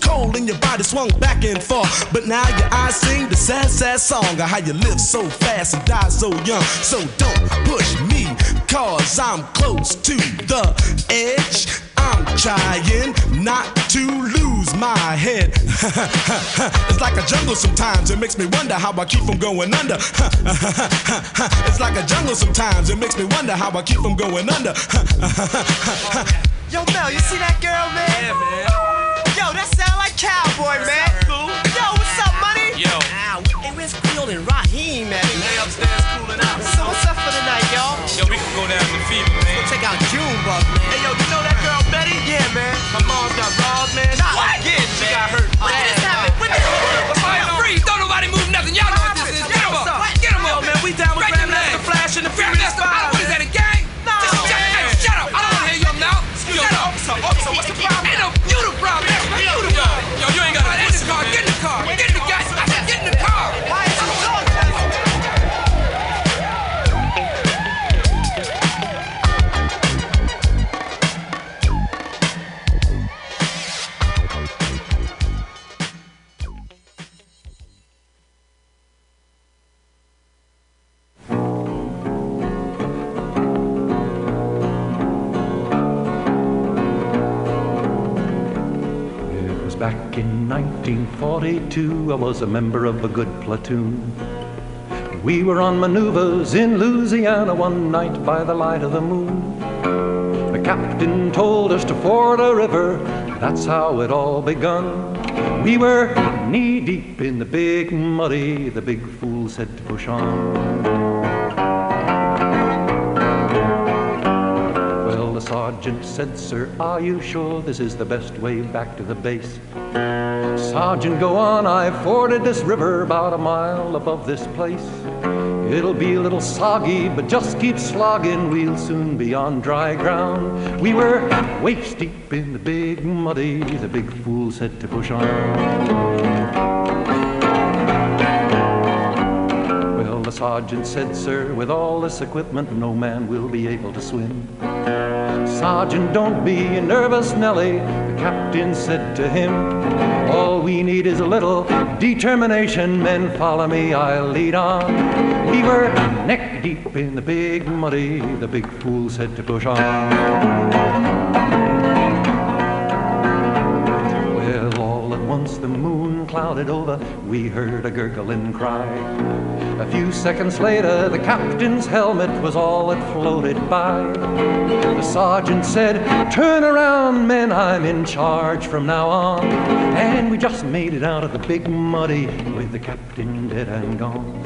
[SPEAKER 13] cold and your body swung back and forth. But now your eyes sing the sad, sad song of how you live so fast and die so young. So don't push me, cause I'm close to the edge. I'm trying not to lose my head. it's like a jungle sometimes, it makes me wonder how I keep from going under. it's like a jungle sometimes, it makes me wonder how I keep from going under.
[SPEAKER 14] Yo, Mel, you see that girl, man? Yeah, man. Yo, that sound like cowboy, man. Cool. Yo, what's up, money?
[SPEAKER 15] Yo.
[SPEAKER 14] Ah, hey, where's Field and Raheem, man?
[SPEAKER 15] They upstairs cooling out.
[SPEAKER 14] So what's up for the night, y'all?
[SPEAKER 15] Yo, we can go down to Fever, man.
[SPEAKER 14] Go check out Junebug, man.
[SPEAKER 15] Hey, yo, you know that girl Betty?
[SPEAKER 14] Yeah, man.
[SPEAKER 15] Her mom's got robbed, man.
[SPEAKER 14] Not
[SPEAKER 15] What?
[SPEAKER 14] again,
[SPEAKER 15] She got hurt.
[SPEAKER 14] When
[SPEAKER 16] 1942. I was a member of a good platoon. We were on maneuvers in Louisiana one night by the light of the moon. The captain told us to ford a river. That's how it all begun. We were knee deep in the big muddy. The big fool said to push on. Sergeant said, Sir, are you sure this is the best way back to the base? Sergeant, go on, I've forded this river about a mile above this place. It'll be a little soggy, but just keep slogging, we'll soon be on dry ground. We were waist deep in the big muddy, the big fool said to push on. Well, the sergeant said, Sir, with all this equipment, no man will be able to swim. Sergeant, don't be nervous, Nellie, the captain said to him. All we need is a little determination. Men, follow me, I'll lead on. We were neck deep in the big muddy, the big fool said to push on. Well, all at once the moon clouded over, we heard a gurgling cry. A few seconds later, the captain's helmet was all that floated by. The sergeant said, Turn around, men, I'm in charge from now on. And we just made it out of the big muddy with the captain dead and gone.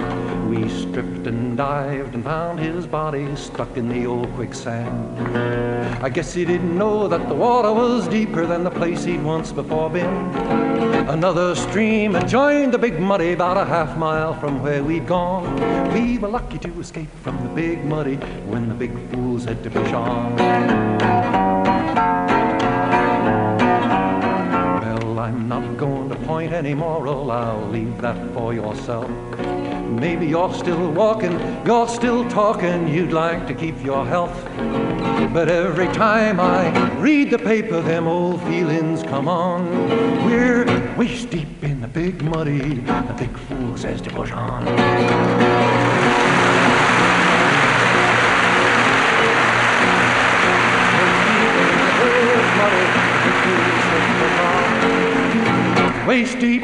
[SPEAKER 16] We stripped and dived and found his body stuck in the old quicksand. I guess he didn't know that the water was deeper than the place he'd once before been. Another stream had joined the big muddy about a half mile from where we'd gone. We were lucky to escape from the big muddy when the big fools had to push on. Well, I'm not going to point any moral, I'll leave that for yourself. Maybe you're still walking, you're still talking, you'd like to keep your health. But every time I read the paper, them old feelings come on. We're waist deep in the big muddy, the big fool says to push on. Waist deep,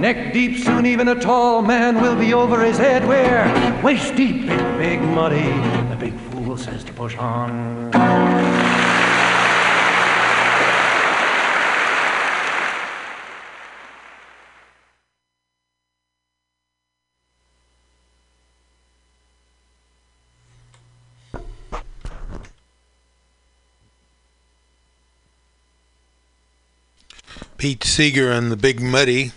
[SPEAKER 16] neck deep, soon even a tall man will be over his head. We're waist deep in the big muddy, the big fool says to push on.
[SPEAKER 2] Pete Seeger on the Big Muddy.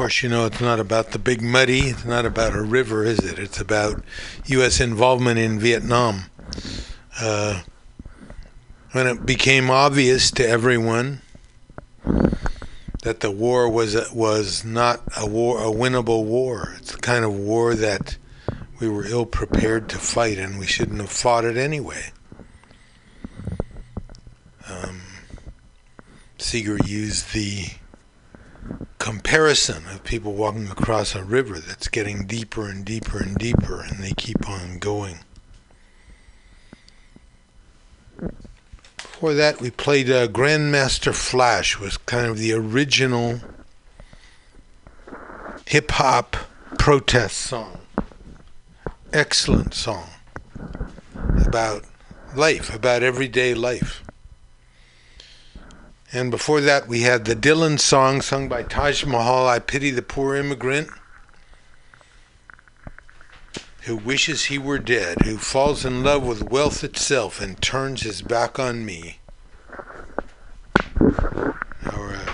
[SPEAKER 2] Course, you know it's not about the Big Muddy. It's not about a river, is it? It's about U.S. involvement in Vietnam. Uh, when it became obvious to everyone that the war was was not a war, a winnable war. It's the kind of war that we were ill prepared to fight, and we shouldn't have fought it anyway. Um, Seeger used the comparison of people walking across a river that's getting deeper and deeper and deeper, and they keep on going. Before that, we played uh, Grandmaster Flash, was kind of the original hip hop protest song. Excellent song about life, about everyday life. And before that, we had the Dylan song sung by Taj Mahal, I Pity the Poor Immigrant, who wishes he were dead, who falls in love with wealth itself and turns his back on me. Our uh,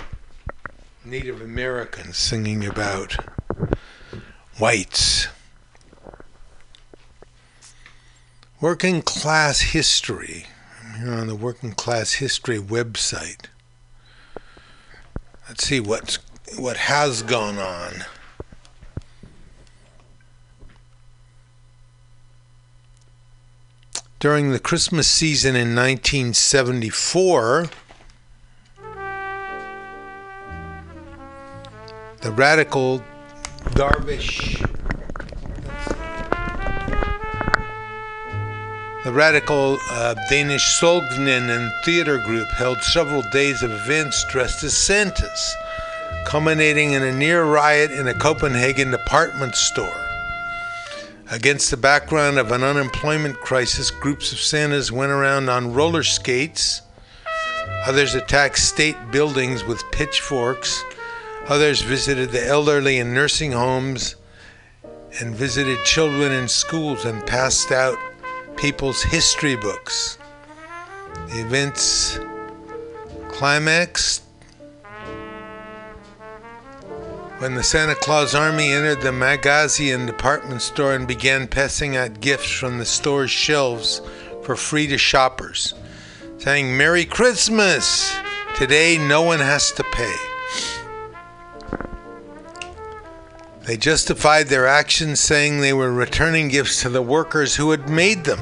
[SPEAKER 2] Native Americans singing about whites. Working class history. I'm here on the Working Class History website. Let's see what's what has gone on. During the Christmas season in 1974, the radical Darvish The radical uh, Danish Solvognen and theater group held several days of events dressed as Santas, culminating in a near riot in a Copenhagen department store. Against the background of an unemployment crisis, groups of Santas went around on roller skates. Others attacked state buildings with pitchforks. Others visited the elderly in nursing homes and visited children in schools and passed out people's history books. The events climaxed when the Santa Claus Army entered the Magazian department store and began passing out gifts from the store's shelves for free to shoppers, saying, Merry Christmas! Today no one has to pay. They justified their actions saying they were returning gifts to the workers who had made them.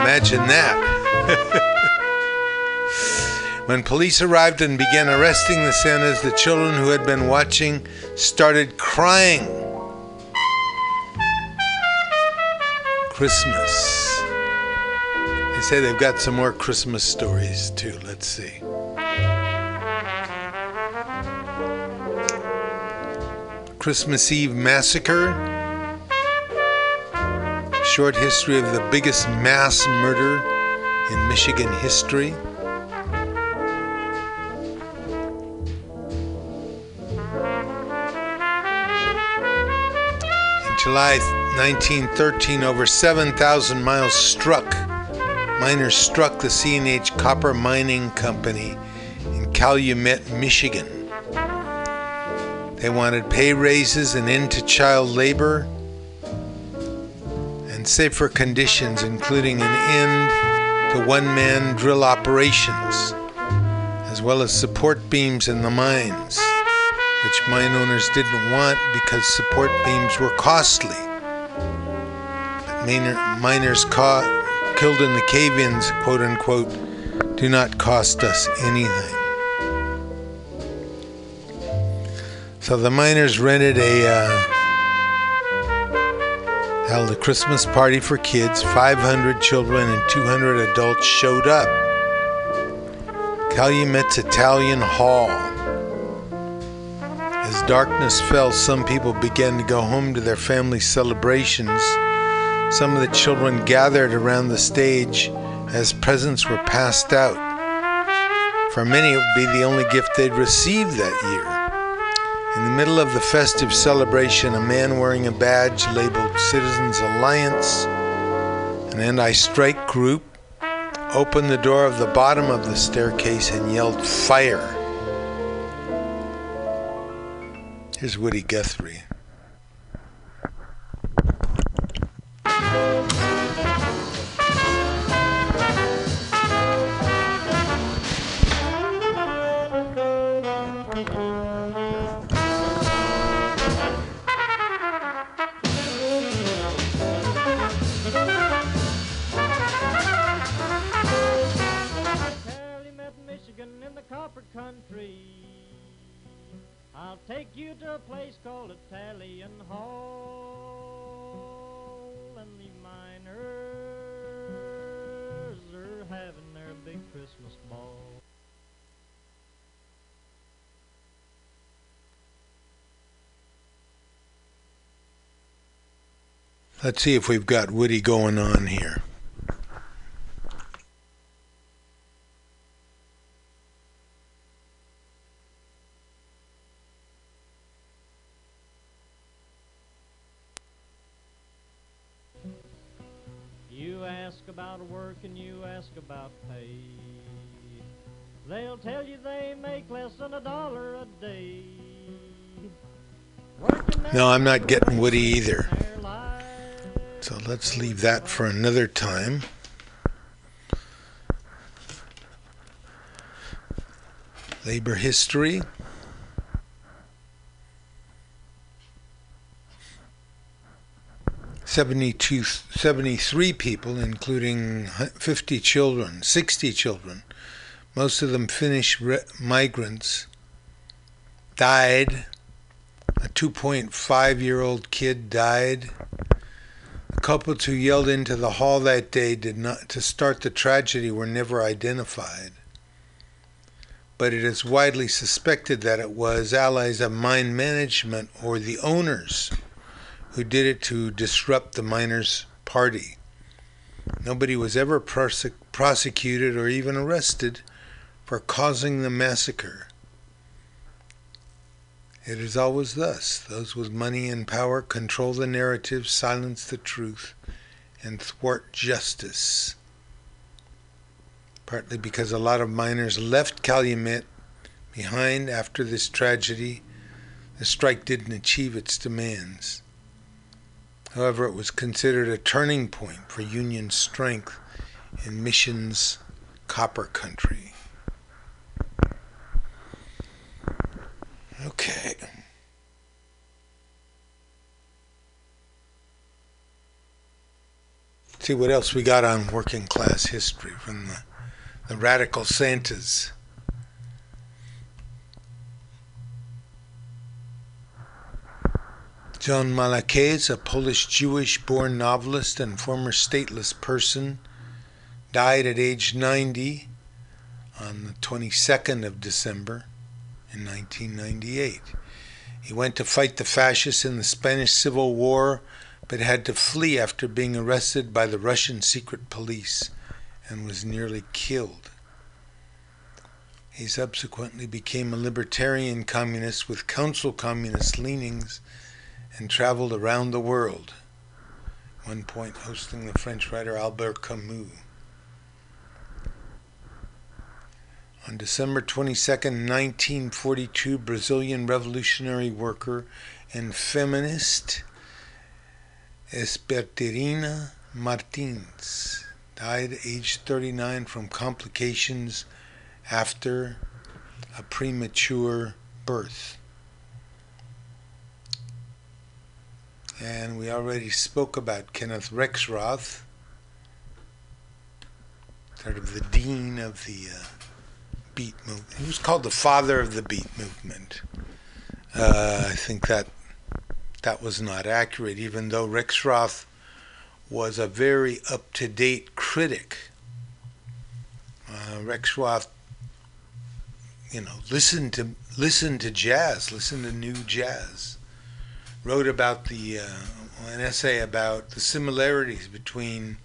[SPEAKER 2] Imagine that. when police arrived and began arresting the Santas, the children who had been watching started crying. Christmas. They say they've got some more Christmas stories too. Let's see. Christmas Eve Massacre. Short history of the biggest mass murder in Michigan history. In July 1913, over 7,000 miles struck. Miners struck the C&H Copper Mining Company in Calumet, Michigan. They wanted pay raises, an end to child labor, and safer conditions, including an end to one man drill operations, as well as support beams in the mines, which mine owners didn't want because support beams were costly. But miner, miners caught, killed in the cave ins, quote unquote, do not cost us anything. So the miners rented a uh, held a Christmas party for kids. 500 children and 200 adults showed up. Calumet's Italian Hall. As darkness fell, some people began to go home to their family celebrations. Some of the children gathered around the stage as presents were passed out. For many, it would be the only gift they'd received that year. In the middle of the festive celebration, a man wearing a badge labeled Citizens Alliance, an anti strike group, opened the door of the bottom of the staircase and yelled, Fire! Here's Woody Guthrie. Let's see if we've got Woody going on here.
[SPEAKER 17] You ask about work and you ask about pay. They'll tell you they make less than a dollar a day.
[SPEAKER 2] No, I'm not getting Woody either. So let's leave that for another time. Labor history. Seventy-two, seventy-three people, including 50 children, 60 children, most of them Finnish re- migrants, died. A 2.5 year old kid died. Couples who yelled into the hall that day did not to start the tragedy were never identified. But it is widely suspected that it was allies of mine management or the owners who did it to disrupt the miners' party. Nobody was ever prosec- prosecuted or even arrested for causing the massacre. It is always thus. Those with money and power control the narrative, silence the truth, and thwart justice. Partly because a lot of miners left Calumet behind after this tragedy, the strike didn't achieve its demands. However, it was considered a turning point for Union strength in Michigan's copper country. Okay. See what else we got on working class history from the, the radical Santas. John Malaquais, a Polish Jewish born novelist and former stateless person, died at age 90 on the 22nd of December in 1998. He went to fight the fascists in the Spanish Civil War, but had to flee after being arrested by the Russian secret police and was nearly killed. He subsequently became a libertarian communist with council communist leanings and traveled around the world, one point hosting the French writer Albert Camus. On December 22, 1942, Brazilian revolutionary worker and feminist Espertirina Martins died aged 39 from complications after a premature birth. And we already spoke about Kenneth Rexroth, sort of the dean of the uh, beat movement. He was called the father of the beat movement. Uh, I think that that was not accurate, even though Rexroth was a very up-to-date critic. Uh, Rexroth, you know, listened to listened to jazz, listened to new jazz. Wrote about the uh, an essay about the similarities between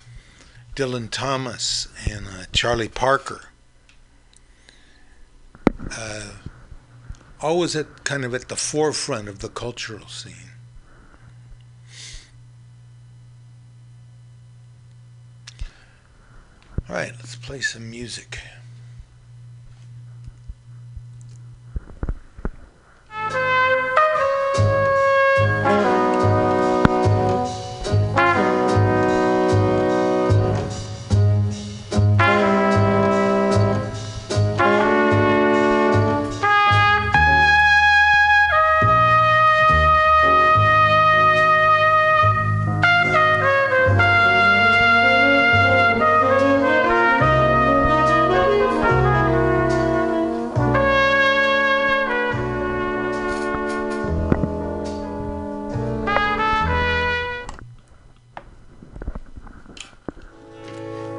[SPEAKER 2] Dylan Thomas and uh, Charlie Parker. Uh, always at kind of at the forefront of the cultural scene. All right, let's play some music.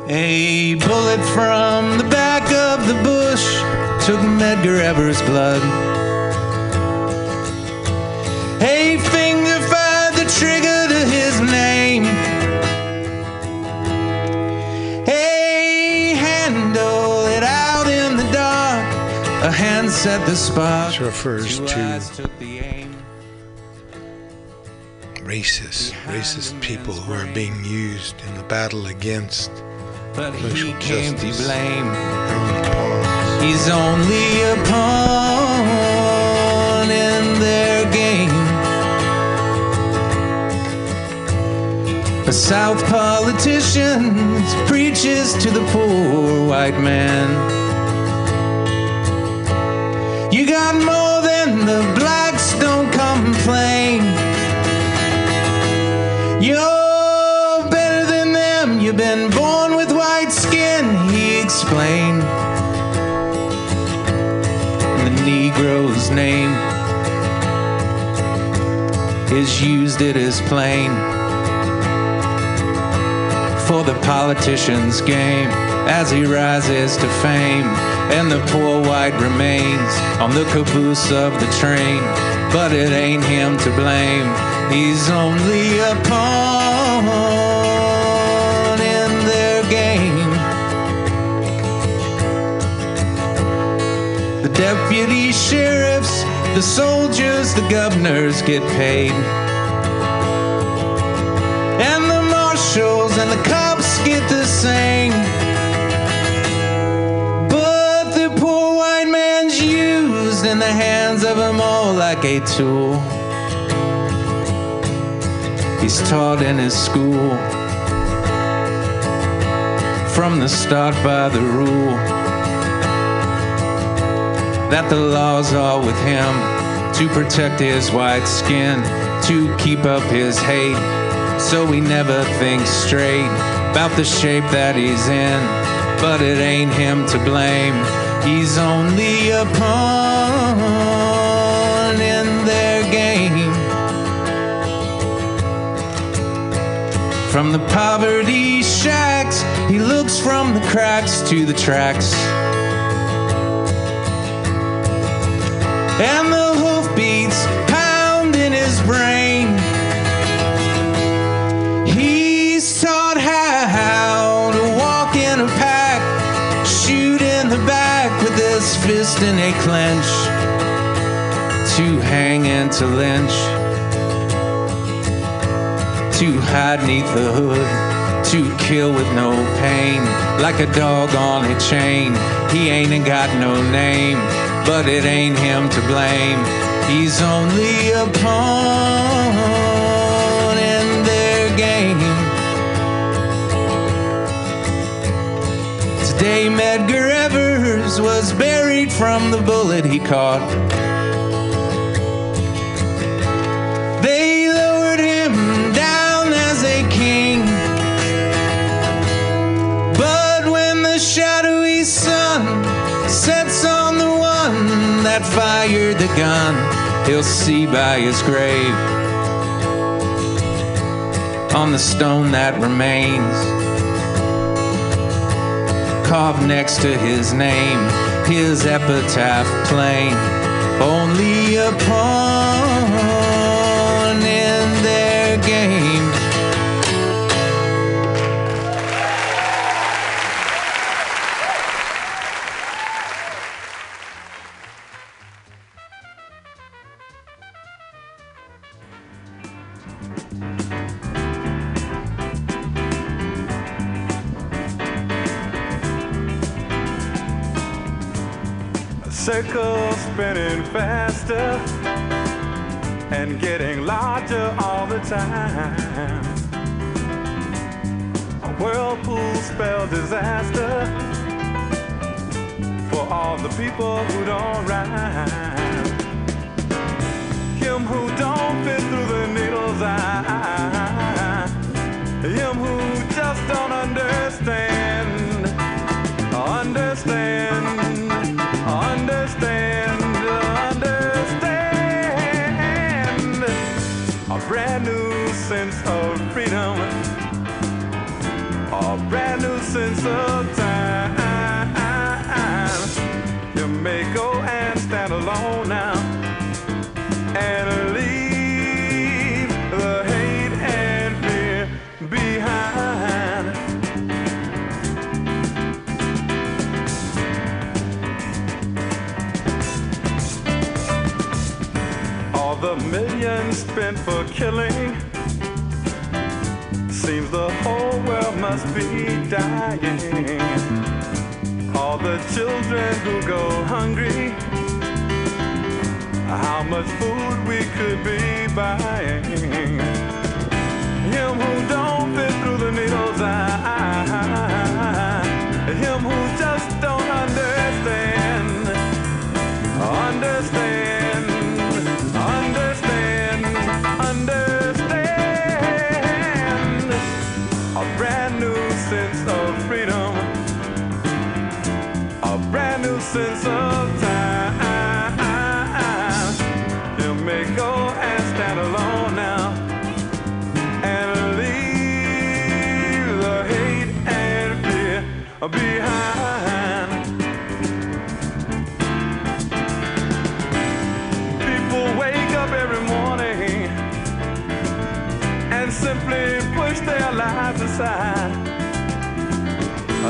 [SPEAKER 18] A bullet from the back of the bush took Medgar Evers' blood. A finger fired the trigger to his name. A handle it out in the dark. A hand set the spark.
[SPEAKER 2] This refers
[SPEAKER 18] Two
[SPEAKER 2] to
[SPEAKER 18] eyes took the aim.
[SPEAKER 2] racist, racist people who are being used in the battle against
[SPEAKER 18] But he can't be blamed. He's only a pawn in their game. A South politician preaches to the poor white man. You got more than the blacks, is used, it is plain for the politician's game as he rises to fame. And the poor white remains on the caboose of the train. But it ain't him to blame, he's only a pawn in their game. The deputy sheriffs, the soldiers, the governors get paid. And the marshals and the cops get the same. But the poor white man's used in the hands of them all like a tool. He's taught in his school from the start by the rule that the laws are with him to protect his white skin, to keep up his hate, so he never thinks straight about the shape that he's in. But it ain't him to blame, he's only a pawn in their game. From the poverty shacks, he looks from the cracks to the tracks. And the hoofbeats pound in his brain. He's taught how to walk in a pack, shoot in the back with his fist in a clench, to hang and to lynch, to hide neath the hood. To kill with no pain, like a dog on a chain. He ain't got no name, but it ain't him to blame. He's only a pawn in their game. Today, Medgar Evers was buried from the bullet he caught. The gun, he'll see by his grave on the stone that remains. Carved next to his name, his epitaph plain. Only a
[SPEAKER 19] spinning faster and getting larger all the time. A whirlpool spell disaster for all the people who don't rhyme. Him who don't fit through the needle's eye. Him who just don't understand. Understand. Understand. you may go and stand alone now and leave the hate and fear behind. All the millions spent for killing Seems the whole world must be dying. All the children who go hungry. How much food we could be buying. Him who don't fit through the needle's eye. Him who just don't understand. Understand. Behind. People wake up every morning and simply push their lives aside.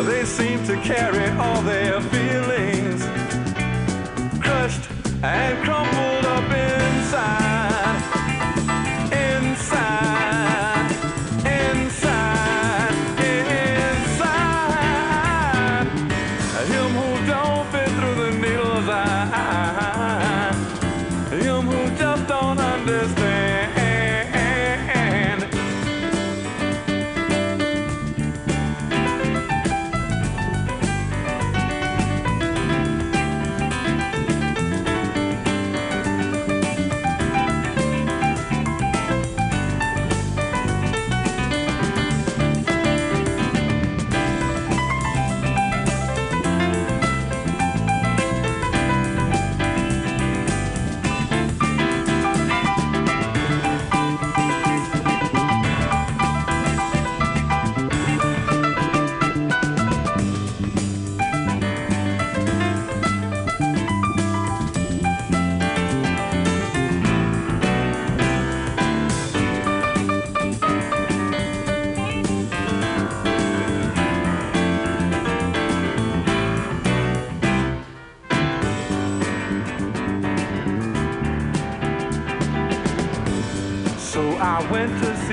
[SPEAKER 19] They seem to carry all their feelings crushed and crumpled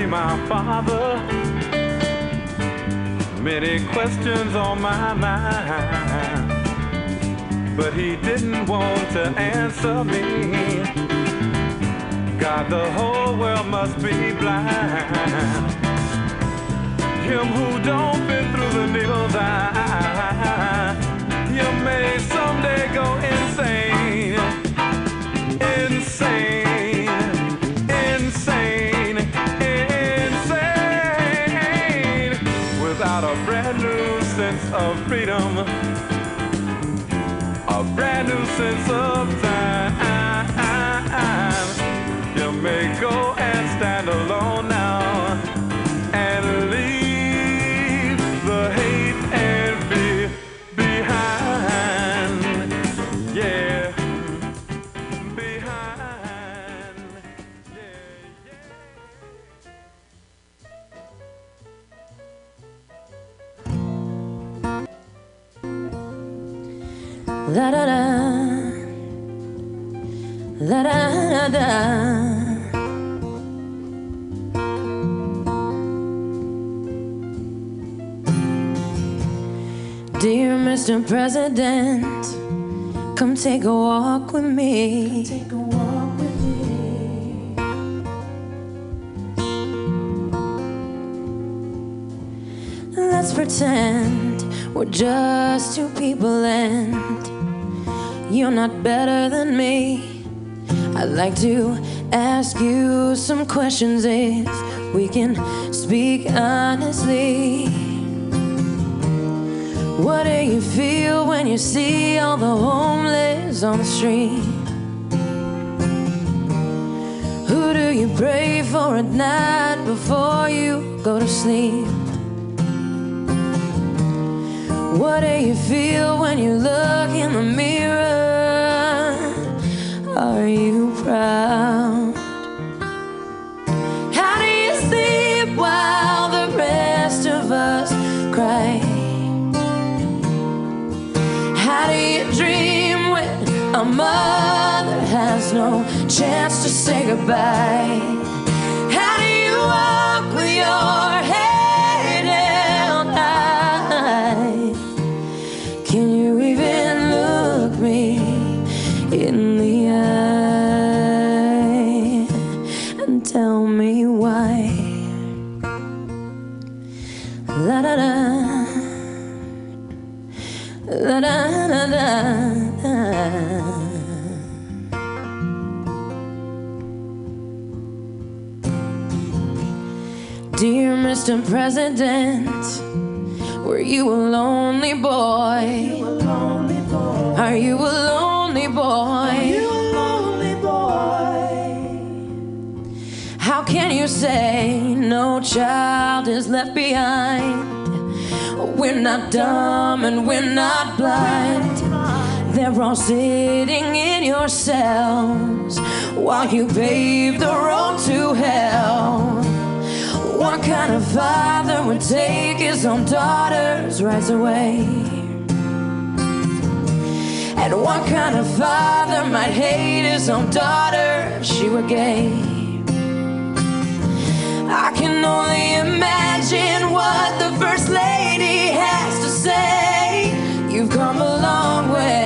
[SPEAKER 19] my father. Many questions on my mind. But he didn't want to answer me. God, the whole world must be blind. Him who don't fit through the needle's eye. You may someday go insane. Freedom. A brand new sense of
[SPEAKER 20] President, come take a walk with me. take a walk with me. Let's pretend we're just two people and you're not better than me. I'd like to ask you some questions if we can speak honestly. What do you feel when you see all the homeless on the street? Who do you pray for at night before you go to sleep? What do you feel when you look in the mirror? Are you proud? A mother has no chance to say goodbye. Mr. President, were you a lonely boy? Are you a lonely boy? How can you say no child is left behind? We're not dumb and we're not blind. They're all sitting in your cells while you pave the road to hell. What kind of father would take his own daughter's rights away? And what kind of father might hate his own daughter if she were gay? I can only imagine what the First Lady has to say. You've come a long way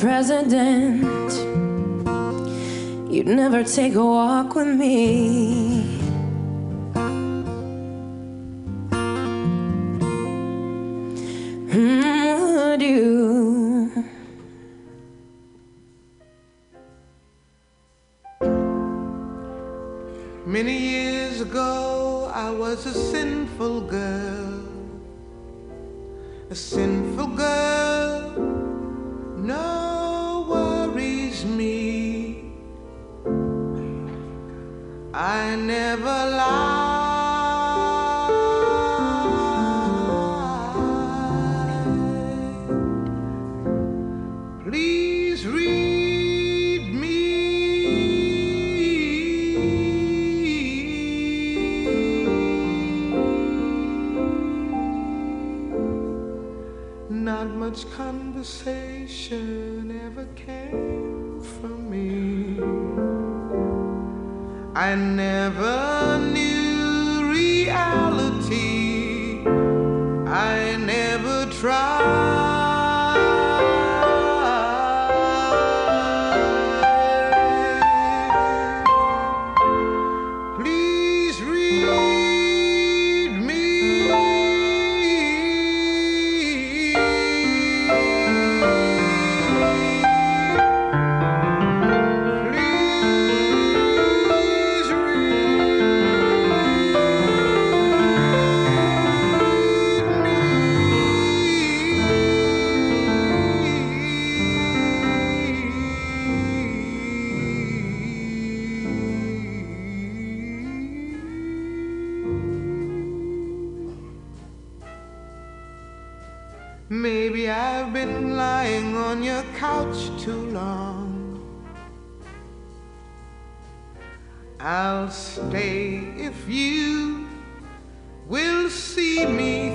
[SPEAKER 20] President, you'd never take a walk with me. Hmm, would you?
[SPEAKER 21] Many years ago, I was a sinful girl. I never lie. Please read me. Not much conversation I never knew reality. I never tried. Couch too long. I'll stay if you will see me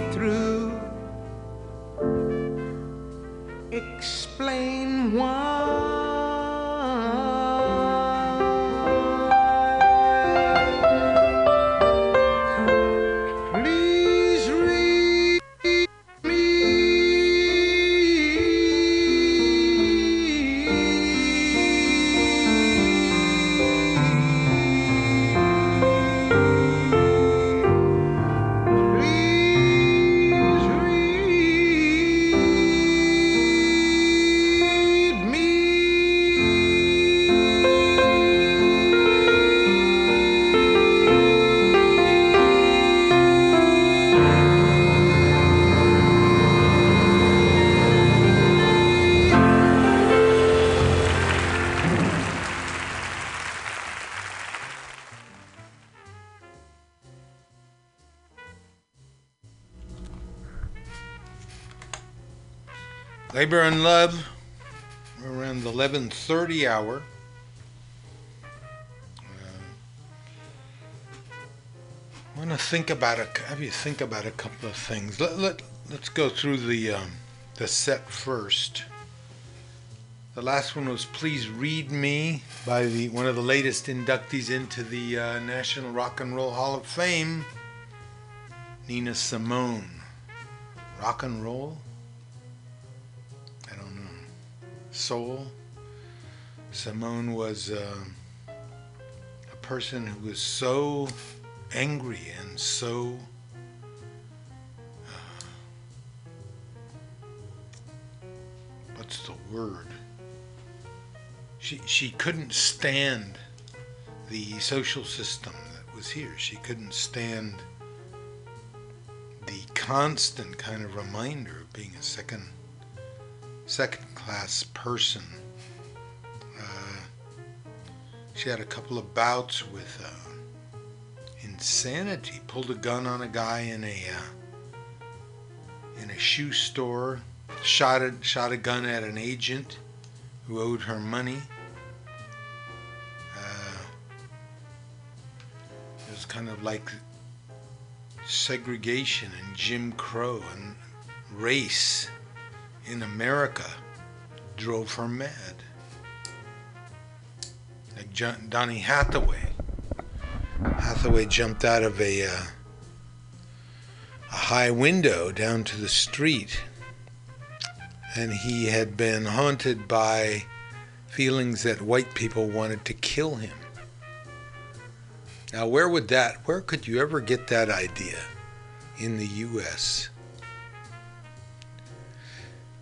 [SPEAKER 2] And Love, we're around the 11:30 hour. Uh, I want to think about a, have you think about a couple of things. Let, let, let's go through the, um, the set first. The last one was Please Read Me by the, one of the latest inductees into the uh, National Rock and Roll Hall of Fame, Nina Simone. Rock and roll? Soul? Simone was uh, a person who was so angry and so uh, what's the word? She she couldn't stand the social system that was here. She couldn't stand the constant kind of reminder of being a second second class person. Uh, she had a couple of bouts with uh, insanity. Pulled a gun on a guy in a uh, in a shoe store. Shot a, shot a gun at an agent who owed her money. Uh, it was kind of like segregation and Jim Crow and race in America drove her mad. Like John, Donny Hathaway. Hathaway jumped out of a, uh, a high window down to the street, and he had been haunted by feelings that white people wanted to kill him. Now, where would that, where could you ever get that idea in the U.S.?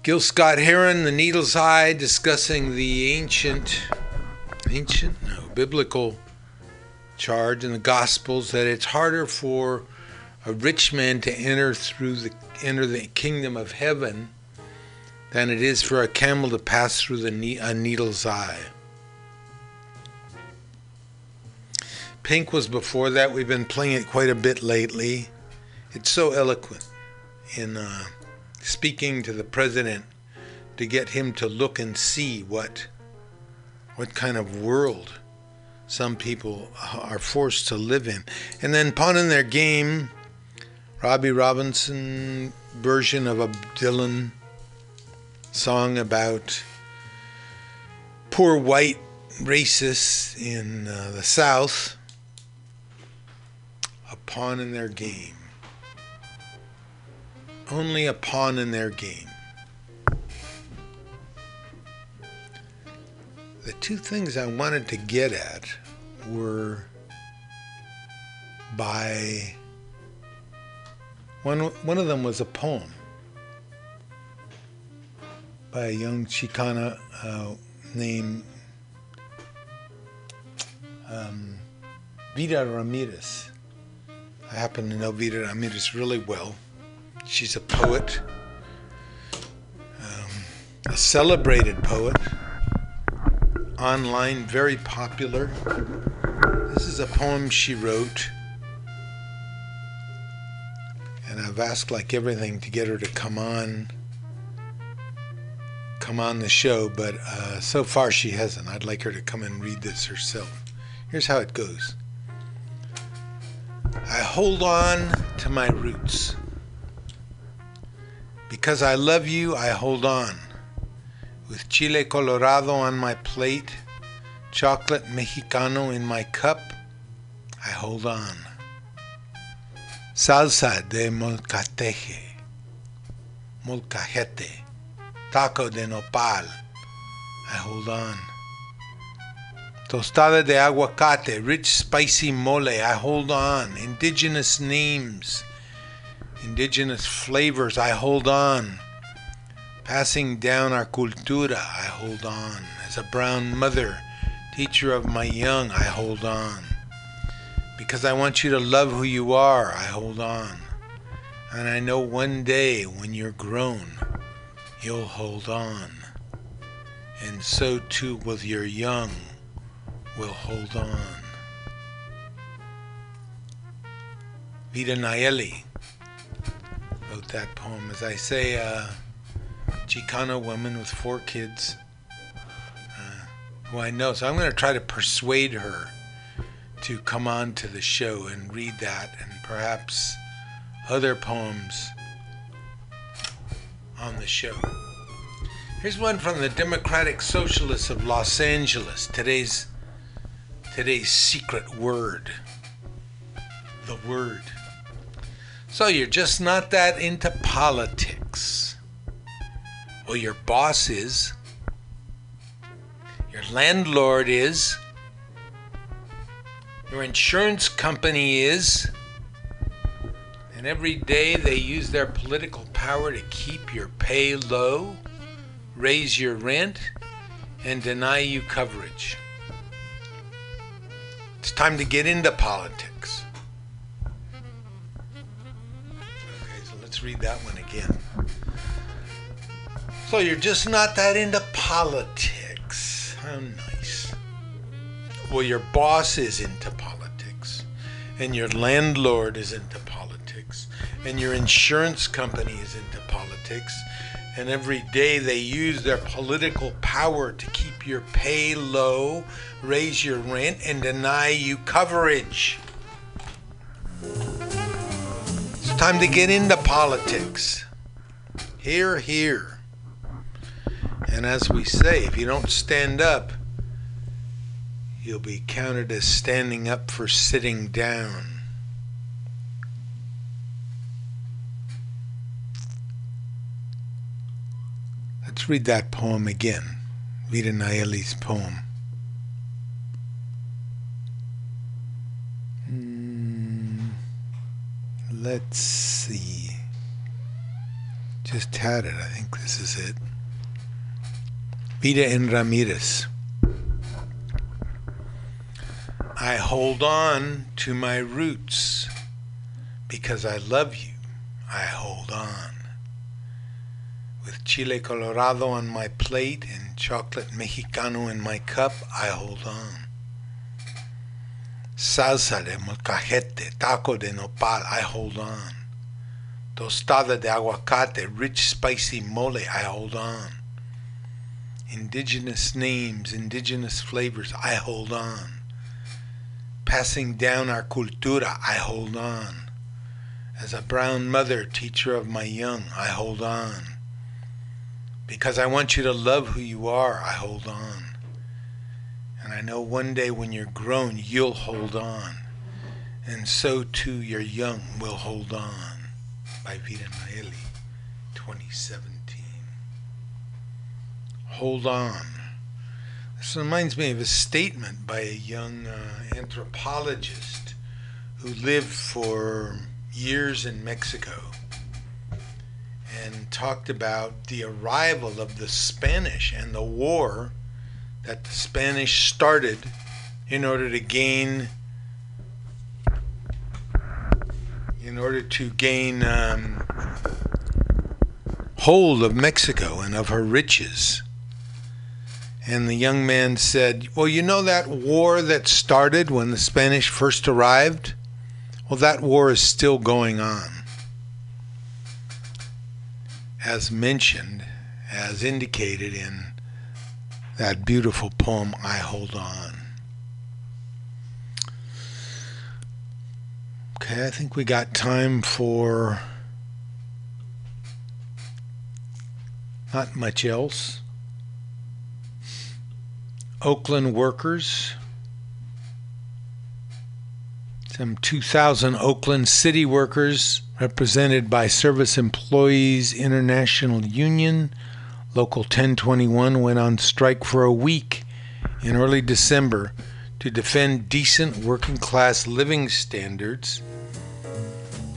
[SPEAKER 2] Gil Scott Heron, The Needle's Eye, discussing the ancient, ancient, no, biblical charge in the Gospels that it's harder for a rich man to enter through the enter the kingdom of heaven than it is for a camel to pass through the a needle's eye. Pink was before that. We've been playing it quite a bit lately. It's so eloquent in uh, speaking to the president to get him to look and see what what kind of world some people are forced to live in. And then pawning their game, Robbie Robinson version of a Dylan song about poor white racists in uh, the South, a pawn in their game. Only a pawn in their game. The two things I wanted to get at were by one one of them was a poem by a young Chicana uh, named um, Vida Ramirez. I happen to know Vida Ramirez really well. She's a poet, um, a celebrated poet, online, very popular. This is a poem she wrote, and I've asked, like everything, to get her to come on come on the show, but uh, so far she hasn't. I'd like her to come and read this herself. Here's how it goes I hold on to my roots. Because I love you, I hold on. With chile colorado on my plate, chocolate mexicano in my cup, I hold on. Salsa de molcajete, taco de nopal, I hold on. Tostada de aguacate, rich spicy mole, I hold on. Indigenous names, indigenous flavors, I hold on. Passing down our cultura, I hold on. As a brown mother, teacher of my young, I hold on. Because I want you to love who you are, I hold on. And I know one day when you're grown, you'll hold on. And so too will your young will hold on. Vida Nayeli that poem. As I say, a Chicano woman with four kids uh, who I know. So I'm going to try to persuade her to come on to the show and read that and perhaps other poems on the show. Here's one from the Democratic Socialists of Los Angeles. Today's today's secret word. The word. So you're just not that into politics. Well, your boss is. Your landlord is. Your insurance company is. And every day they use their political power to keep your pay low, raise your rent, and deny you coverage. It's time to get into politics. Let's read that one again. So you're just not that into politics. How nice. Well, your boss is into politics, and your landlord is into politics, and your insurance company is into politics, and every day they use their political power to keep your pay low, raise your rent, and deny you coverage. Time to get into politics. Here, here. And as we say, if you don't stand up, you'll be counted as standing up for sitting down. Let's read that poem again. Vida Nayeli's poem. Let's see. Just had it. I think this is it. Vida en Ramirez. I hold on to my roots because I love you. I hold on. With chile colorado on my plate and chocolate mexicano in my cup, I hold on. Salsa de molcajete, taco de nopal, I hold on. Tostada de aguacate, rich spicy mole, I hold on. Indigenous names, indigenous flavors, I hold on. Passing down our cultura, I hold on. As a brown mother, teacher of my young, I hold on. Because I want you to love who you are, I hold on. And I know one day when you're grown, you'll hold on. And so too your young will hold on. By Vida Nayeli, 2017. Hold on. This reminds me of a statement by a young uh, anthropologist who lived for years in Mexico and talked about the arrival of the Spanish and the war that the Spanish started in order to gain in order to gain um, hold of Mexico and of her riches. And the young man said, Well, you know that war that started when the Spanish first arrived? Well, that war is still going on. As mentioned, as indicated in that beautiful poem, I Hold On. Okay, I think we got time for not much else. Oakland workers. Some 2,000 Oakland city workers represented by Service Employees International Union, Local 1021, went on strike for a week in early December to defend decent working class living standards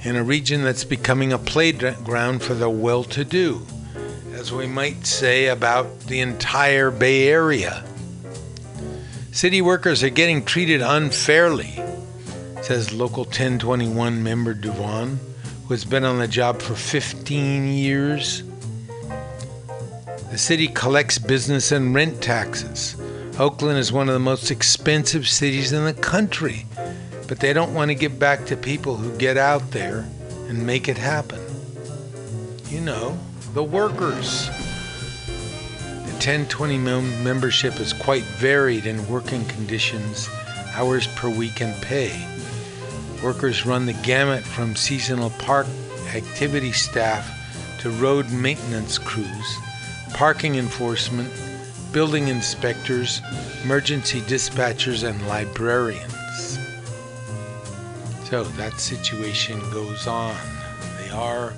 [SPEAKER 2] in a region that's becoming a playground for the well to do, as we might say about the entire Bay Area. City workers are getting treated unfairly, says Local 1021 member Duvon, who has been on the job for 15 years. The city collects business and rent taxes. Oakland is one of the most expensive cities in the country, but they don't want to give back to people who get out there and make it happen. You know, the workers. The 1020 mem- membership is quite varied in working conditions, hours per week, and pay. Workers run the gamut from seasonal park activity staff to road maintenance crews, parking enforcement, building inspectors, emergency dispatchers, and librarians. So that situation goes on. They are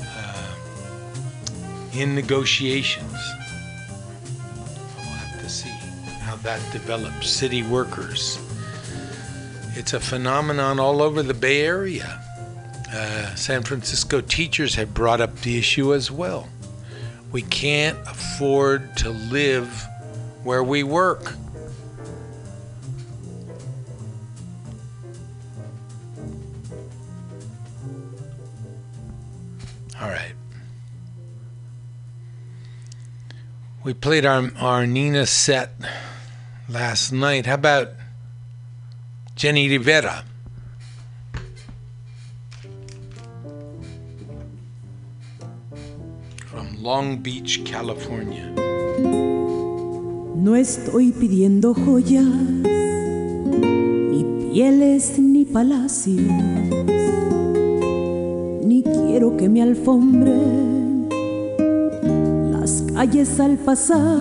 [SPEAKER 2] uh, in negotiations. We'll have to see how that develops. City workers. It's a phenomenon all over the Bay Area. Uh, San Francisco teachers have brought up the issue as well. We can't afford to live where we work. All right. We played our, our Nina set last night. How about Jenni Rivera? Long Beach, California.
[SPEAKER 22] No estoy pidiendo joyas, ni pieles, ni palacios, ni quiero que me alfombren las calles al pasar.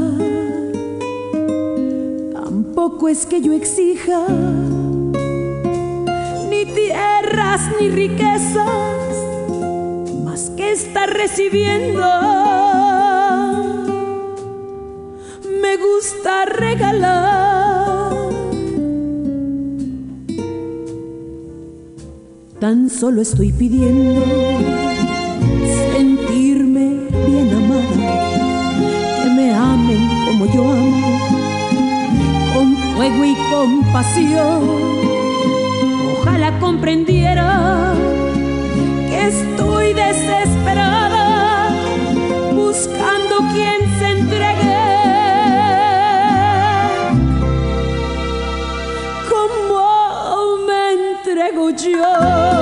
[SPEAKER 22] Tampoco es que yo exija ni tierras ni riquezas, más que estar recibiendo me gusta regalar. Tan solo estoy pidiendo sentirme bien amada, que me amen como yo amo, con fuego y compasión. Ojalá comprendiera que estoy desesperada buscando quien se entregue como me entrego yo.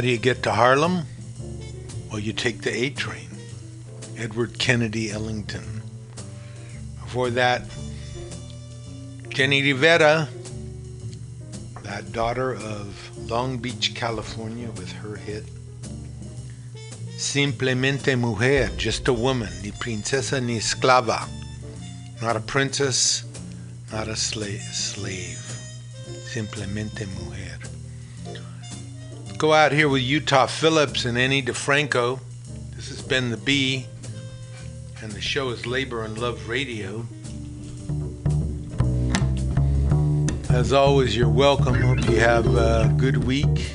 [SPEAKER 2] How do you get to Harlem? Well, you take the A train. Edward Kennedy Ellington. Before that, Jenni Rivera, that daughter of Long Beach, California, with her hit Simplemente Mujer, just a woman, ni princesa ni esclava. Not a princess, not a sla- slave. Simplemente Mujer. Go out here with Utah Phillips and Ani DiFranco. This has been the B, and the show is Labor and Love Radio. As always, you're welcome. Hope you have a good week.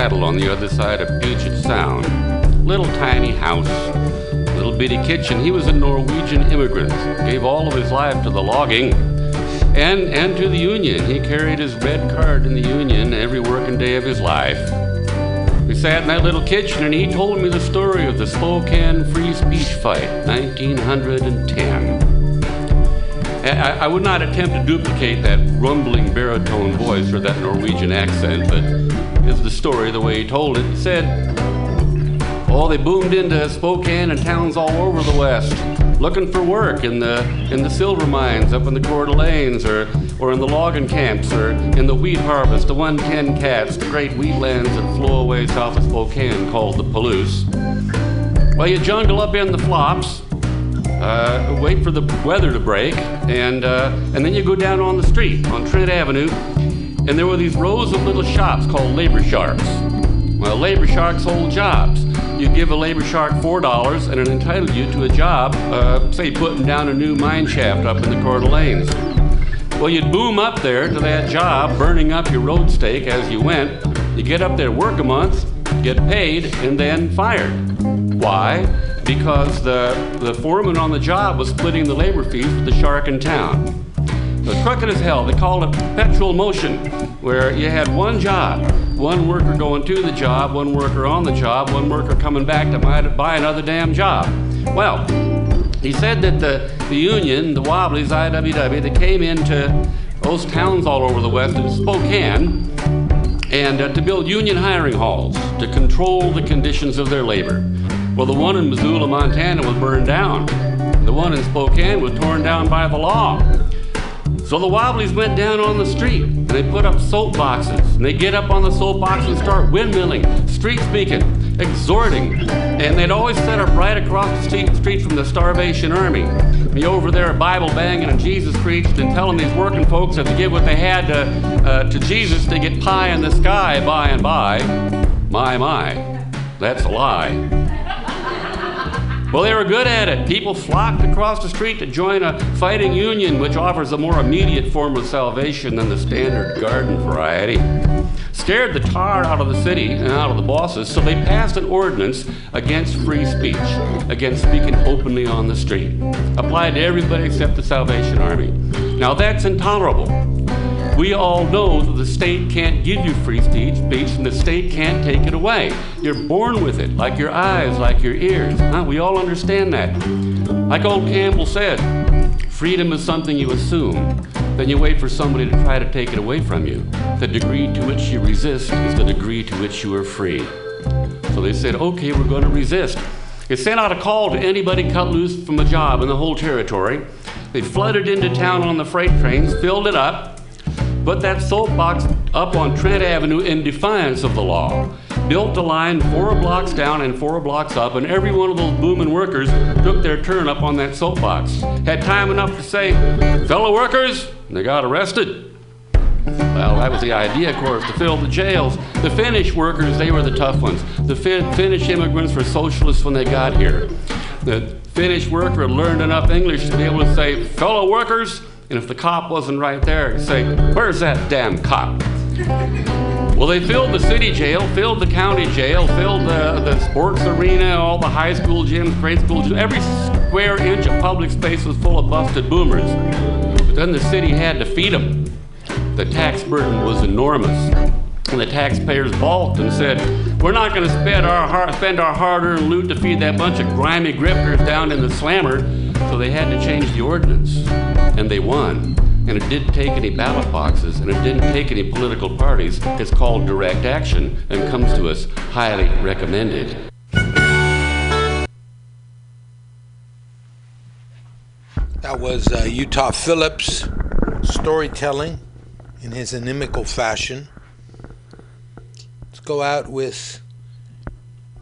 [SPEAKER 23] On the other side of Puget Sound. Little tiny house, little bitty kitchen. He was a Norwegian immigrant, gave all of his life to the logging and, and to the Union. He carried his red card in the Union every working day of his life. We sat in that little kitchen and he told me the story of the Spokane Free Speech Fight, 1910. I, I would not attempt to duplicate that rumbling baritone voice or that Norwegian accent, but is the story the way he told it. He said, Oh, they boomed into Spokane and towns all over the West, looking for work in the in the silver mines up in the Coeur d'Alenes, or or in the logging camps, or in the wheat harvest, the 110 cats, the great wheatlands that flow away south of Spokane called the Palouse. Well, you jungle up in the flops, uh, wait for the weather to break, and, uh, and then you go down on the street on Trent Avenue, and there were these rows of little shops called labor sharks. Well, labor sharks hold jobs. You give a labor shark $4 and it entitles you to a job, uh, say putting down a new mine shaft up in the Coeur. Well, you'd boom up there to that job, burning up your road stake as you went. You get up there, work a month, get paid, and then fired. Why? Because the, the foreman on the job was splitting the labor fees with the shark in town. Was crooked as hell. They called it perpetual motion, where you had one job, one worker going to the job, one worker on the job, one worker coming back to buy, buy another damn job. Well, he said that the, the union, the Wobblies, IWW, they came into those towns all over the West, in Spokane, and uh, to build union hiring halls to control the conditions of their labor. Well, the one in Missoula, Montana was burned down. The one in Spokane was torn down by the law. So the Wobblies went down on the street and they put up soapboxes. And they get up on the soapbox and start windmilling, street speaking, exhorting. And they'd always set up right across the street, street from the Starvation Army. Be over there Bible banging and Jesus preached and telling these working folks that to give what they had to, uh, to Jesus to get pie in the sky by and by. My, my, that's a lie. Well, they were good at it. People flocked across the street to join a fighting union, which offers a more immediate form of salvation than the standard garden variety. Scared the tar out of the city and out of the bosses, so they passed an ordinance against free speech, against speaking openly on the street. Applied to everybody except the Salvation Army. Now that's intolerable. We all know that the state can't give you free speech, and the state can't take it away. You're born with it, like your eyes, like your ears. Huh? We all understand that. Like old Campbell said, freedom is something you assume. Then you wait for somebody to try to take it away from you. The degree to which you resist is the degree to which you are free. So they said, okay, we're going to resist. They sent out a call to anybody cut loose from a job in the whole territory. They flooded into town on the freight trains, filled it up, put that soapbox up on Trent Avenue in defiance of the law. Built a line four blocks down and four blocks up, and every one of those booming workers took their turn up on that soapbox. Had time enough to say, fellow workers, and they got arrested. Well, that was the idea, of course, to fill the jails. The Finnish workers, they were the tough ones. The fin- Finnish immigrants were socialists when they got here. The Finnish worker learned enough English to be able to say, fellow workers, and if the cop wasn't right there, he'd say, Where's that damn cop? Well, they filled the city jail, filled the county jail, filled the, the sports arena, all the high school gyms, grade school gyms. Every square inch of public space was full of busted boomers. But then the city had to feed them. The tax burden was enormous. And the taxpayers balked and said, We're not going to spend our, hard, spend our hard earned loot to feed that bunch of grimy grifters down in the slammer. So they had to change the ordinance and they won. And it didn't take any ballot boxes, and it didn't take any political parties. It's called direct action and comes to us highly recommended.
[SPEAKER 2] That was uh, Utah Phillips storytelling in his inimical fashion. Let's go out with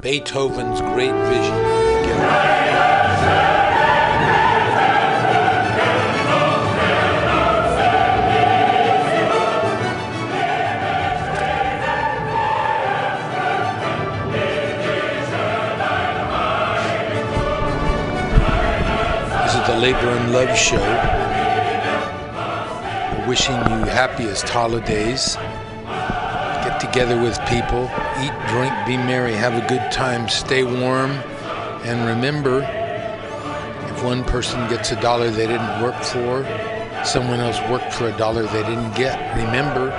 [SPEAKER 2] Beethoven's Great Vision. Labor and Love Show. Wishing you happiest holidays. Get together with people, eat, drink, be merry, have a good time, stay warm, and remember if one person gets a dollar they didn't work for, someone else worked for a dollar they didn't get. Remember,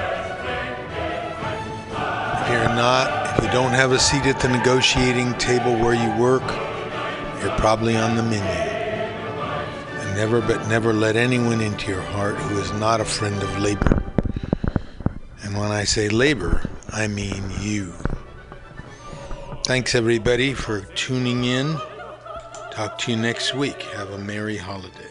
[SPEAKER 2] if you're not, if you don't have a seat at the negotiating table where you work, you're probably on the menu. Never but never let anyone into your heart who is not a friend of labor. And when I say labor, I mean you. Thanks everybody for tuning in. Talk to you next week. Have a merry holiday.